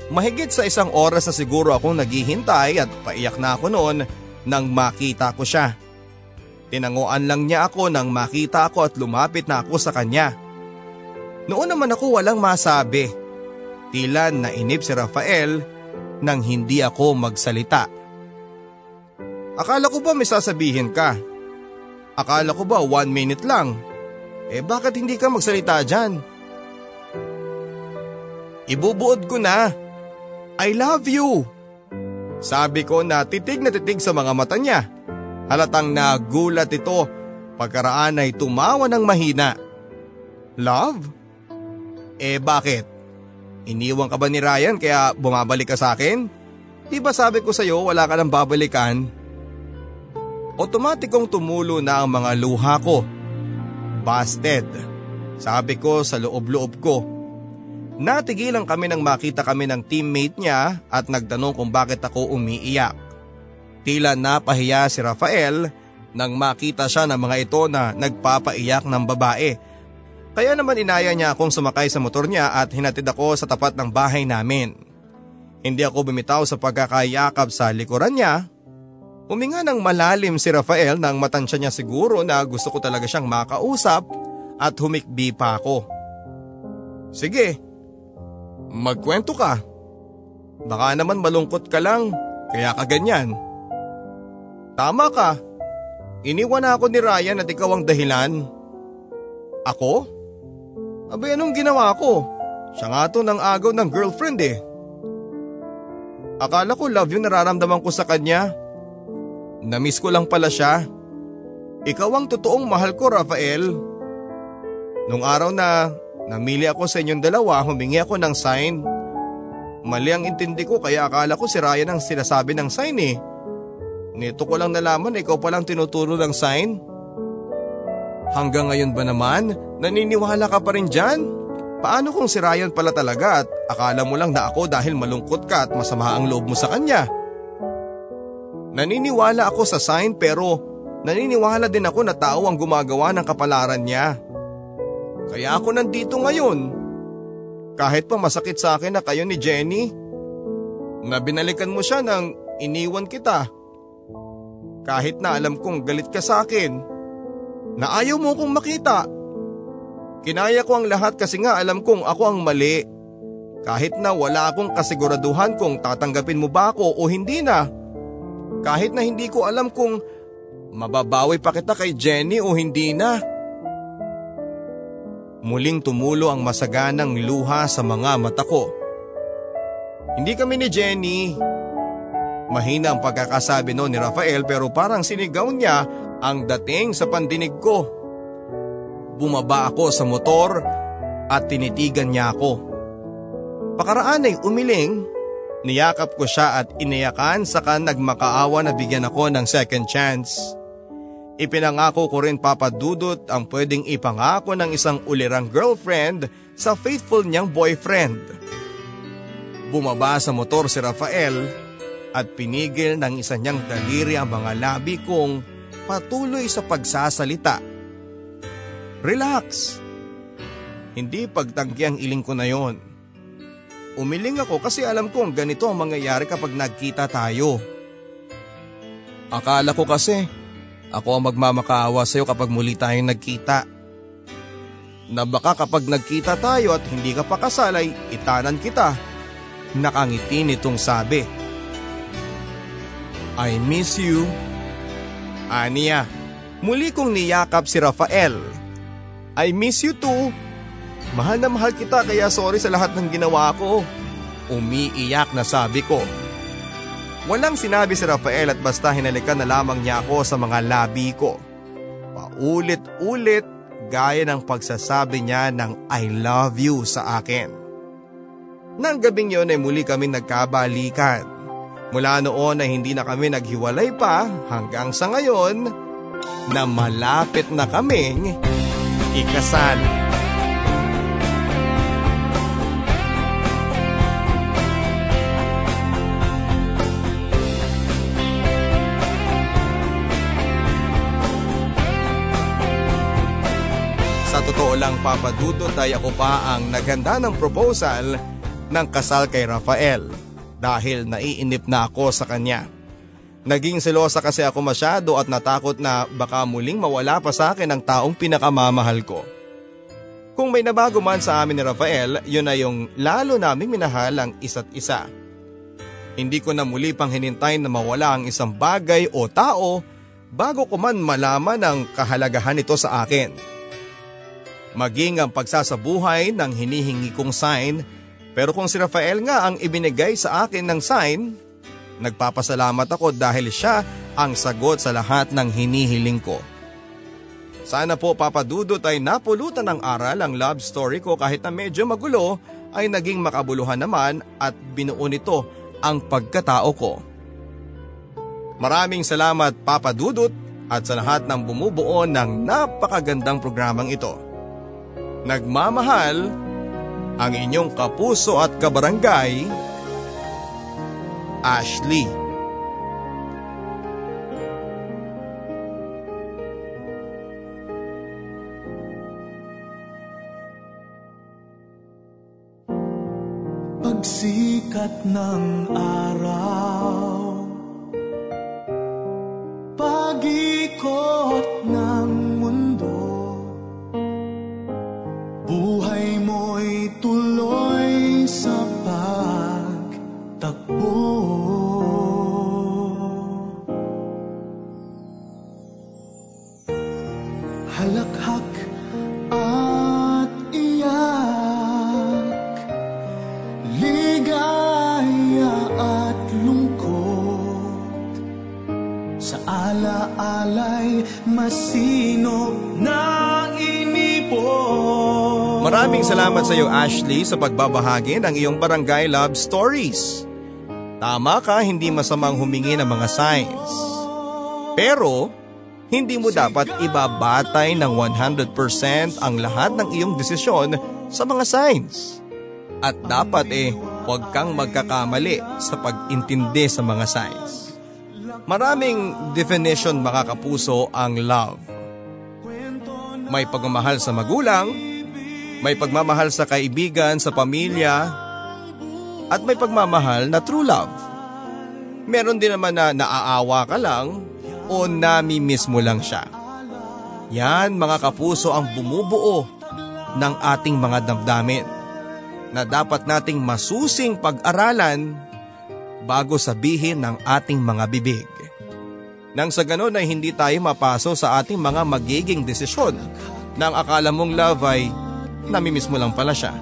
Mahigit sa isang oras na siguro akong naghihintay at paiyak na ako noon nang makita ko siya. Tinanguan lang niya ako nang makita ako at lumapit na ako sa kanya. Noon naman ako walang masabi. Tila nainip si Rafael nang hindi ako magsalita. Akala ko ba may sasabihin ka? Akala ko ba one minute lang? Eh bakit hindi ka magsalita dyan? Ibubuod ko na. I love you. Sabi ko na titig na titig sa mga mata niya. Halatang nagulat ito pagkaraan ay tumawa ng mahina. Love? Eh bakit? Iniwan ka ba ni Ryan kaya bumabalik ka sa akin? Di ba sabi ko sa'yo wala ka nang babalikan? Otomatikong tumulo na ang mga luha ko. Busted. Sabi ko sa loob-loob ko. Natigilan kami nang makita kami ng teammate niya at nagtanong kung bakit ako umiiyak. Tila napahiya si Rafael nang makita siya ng mga ito na nagpapaiyak ng babae kaya naman inaya niya akong sumakay sa motor niya at hinatid ako sa tapat ng bahay namin. Hindi ako bumitaw sa pagkakayakap sa likuran niya. Huminga ng malalim si Rafael nang matansya niya siguro na gusto ko talaga siyang makausap at humikbi pa ako. Sige, magkwento ka. Baka naman malungkot ka lang, kaya ka ganyan. Tama ka. Iniwan ako ni Ryan at ikaw ang dahilan. Ako? Abay anong ginawa ko? Siya nga to ng agaw ng girlfriend eh. Akala ko love yung nararamdaman ko sa kanya. Namiss ko lang pala siya. Ikaw ang totoong mahal ko, Rafael. Nung araw na namili ako sa inyong dalawa, humingi ako ng sign. Mali ang intindi ko kaya akala ko si Ryan ang sinasabi ng sign eh. Nito ko lang nalaman na ikaw palang tinuturo ng sign. Hanggang ngayon ba naman, naniniwala ka pa rin dyan? Paano kung si Ryan pala talaga at akala mo lang na ako dahil malungkot ka at masama ang loob mo sa kanya? Naniniwala ako sa sign pero naniniwala din ako na tao ang gumagawa ng kapalaran niya. Kaya ako nandito ngayon. Kahit pa masakit sa akin na kayo ni Jenny, na binalikan mo siya nang iniwan kita. Kahit na alam kong galit ka sa akin, na ayaw mo kong makita. Kinaya ko ang lahat kasi nga alam kong ako ang mali. Kahit na wala akong kasiguraduhan kung tatanggapin mo ba ako o hindi na. Kahit na hindi ko alam kung mababawi pa kita kay Jenny o hindi na. Muling tumulo ang masaganang luha sa mga mata ko. Hindi kami ni Jenny. Mahina ang pagkakasabi no ni Rafael pero parang sinigaw niya ang dating sa pandinig ko. Bumaba ako sa motor at tinitigan niya ako. Pakaraan ay umiling, niyakap ko siya at inayakan saka nagmakaawa na bigyan ako ng second chance. Ipinangako ko rin papadudot ang pwedeng ipangako ng isang ulirang girlfriend sa faithful niyang boyfriend. Bumaba sa motor si Rafael at pinigil ng isa niyang daliri ang mga labi kong patuloy sa pagsasalita. Relax. Hindi pagtanggi ang iling ko na yon. Umiling ako kasi alam kong ganito ang mangyayari kapag nagkita tayo. Akala ko kasi ako ang magmamakaawa sa iyo kapag muli tayong nagkita. Na baka kapag nagkita tayo at hindi ka pa kasal ay itanan kita. Nakangiti nitong sabi. I miss you. Aniya, muli kong niyakap si Rafael I miss you too. Mahal na mahal kita kaya sorry sa lahat ng ginawa ko. Umiiyak na sabi ko. Walang sinabi si Rafael at basta hinalikan na lamang niya ako sa mga labi ko. Paulit-ulit gaya ng pagsasabi niya ng I love you sa akin. Nang gabing yon ay muli kami nagkabalikan. Mula noon ay hindi na kami naghiwalay pa hanggang sa ngayon na malapit na kaming ikasal. Lang papadudot ay ako pa ang naghanda ng proposal ng kasal kay Rafael dahil naiinip na ako sa kanya. Naging selosa kasi ako masyado at natakot na baka muling mawala pa sa akin ang taong pinakamamahal ko. Kung may nabago man sa amin ni Rafael, yun na yung lalo naming minahal ang isa't isa. Hindi ko na muli pang hinintay na mawala ang isang bagay o tao bago ko man malaman ang kahalagahan nito sa akin. Maging ang pagsasabuhay ng hinihingi kong sign pero kung si Rafael nga ang ibinigay sa akin ng sign, Nagpapasalamat ako dahil siya ang sagot sa lahat ng hinihiling ko. Sana po papadudot ay napulutan ng aral ang love story ko kahit na medyo magulo ay naging makabuluhan naman at binuo nito ang pagkatao ko. Maraming salamat Papa Dudut at sa lahat ng bumubuo ng napakagandang programang ito. Nagmamahal ang inyong kapuso at kabarangay, Ashley. Pagsikat ng araw Pag-ikot masino na inipon Maraming salamat sa iyo Ashley sa pagbabahagi ng iyong barangay love stories. Tama ka, hindi masamang humingi ng mga signs. Pero, hindi mo dapat ibabatay ng 100% ang lahat ng iyong desisyon sa mga signs. At dapat eh, huwag kang magkakamali sa pag-intindi sa mga signs. Maraming definition makakapuso ang love. May pagmamahal sa magulang, may pagmamahal sa kaibigan, sa pamilya, at may pagmamahal na true love. Meron din naman na naaawa ka lang o nami-miss mo lang siya. Yan mga kapuso ang bumubuo ng ating mga damdamin na dapat nating masusing pag-aralan bago sabihin ng ating mga bibig. Nang sa ganon ay hindi tayo mapaso sa ating mga magiging desisyon nang akala mong love ay namimiss mo lang pala siya.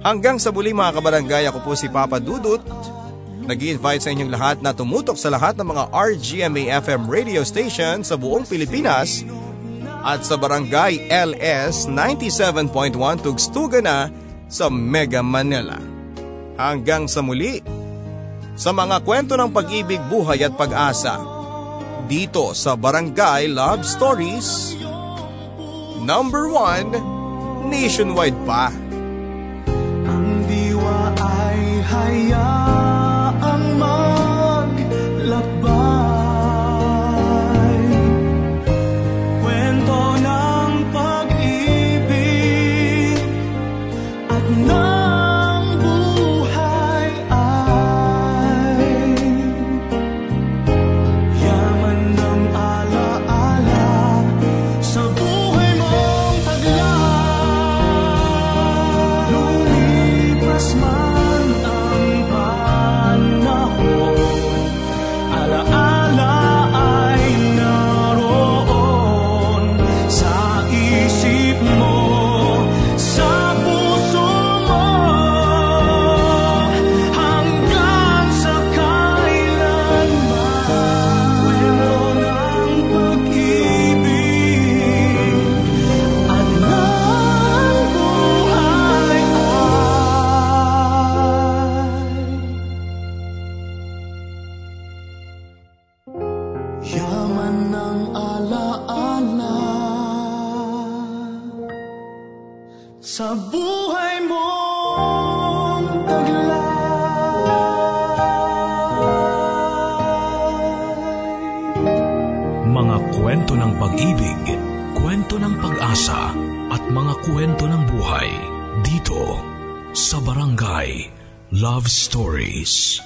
Hanggang sa muli mga kabarangay, ako po si Papa Dudut. nag invite sa inyong lahat na tumutok sa lahat ng mga RGMA FM radio station sa buong Pilipinas at sa barangay LS 97.1 Tugstuga na sa Mega Manila. Hanggang sa muli, sa mga kwento ng pag-ibig, buhay at pag-asa, dito sa Barangay Love Stories, number 1, nationwide pa. hayaang maglakbay Love Stories.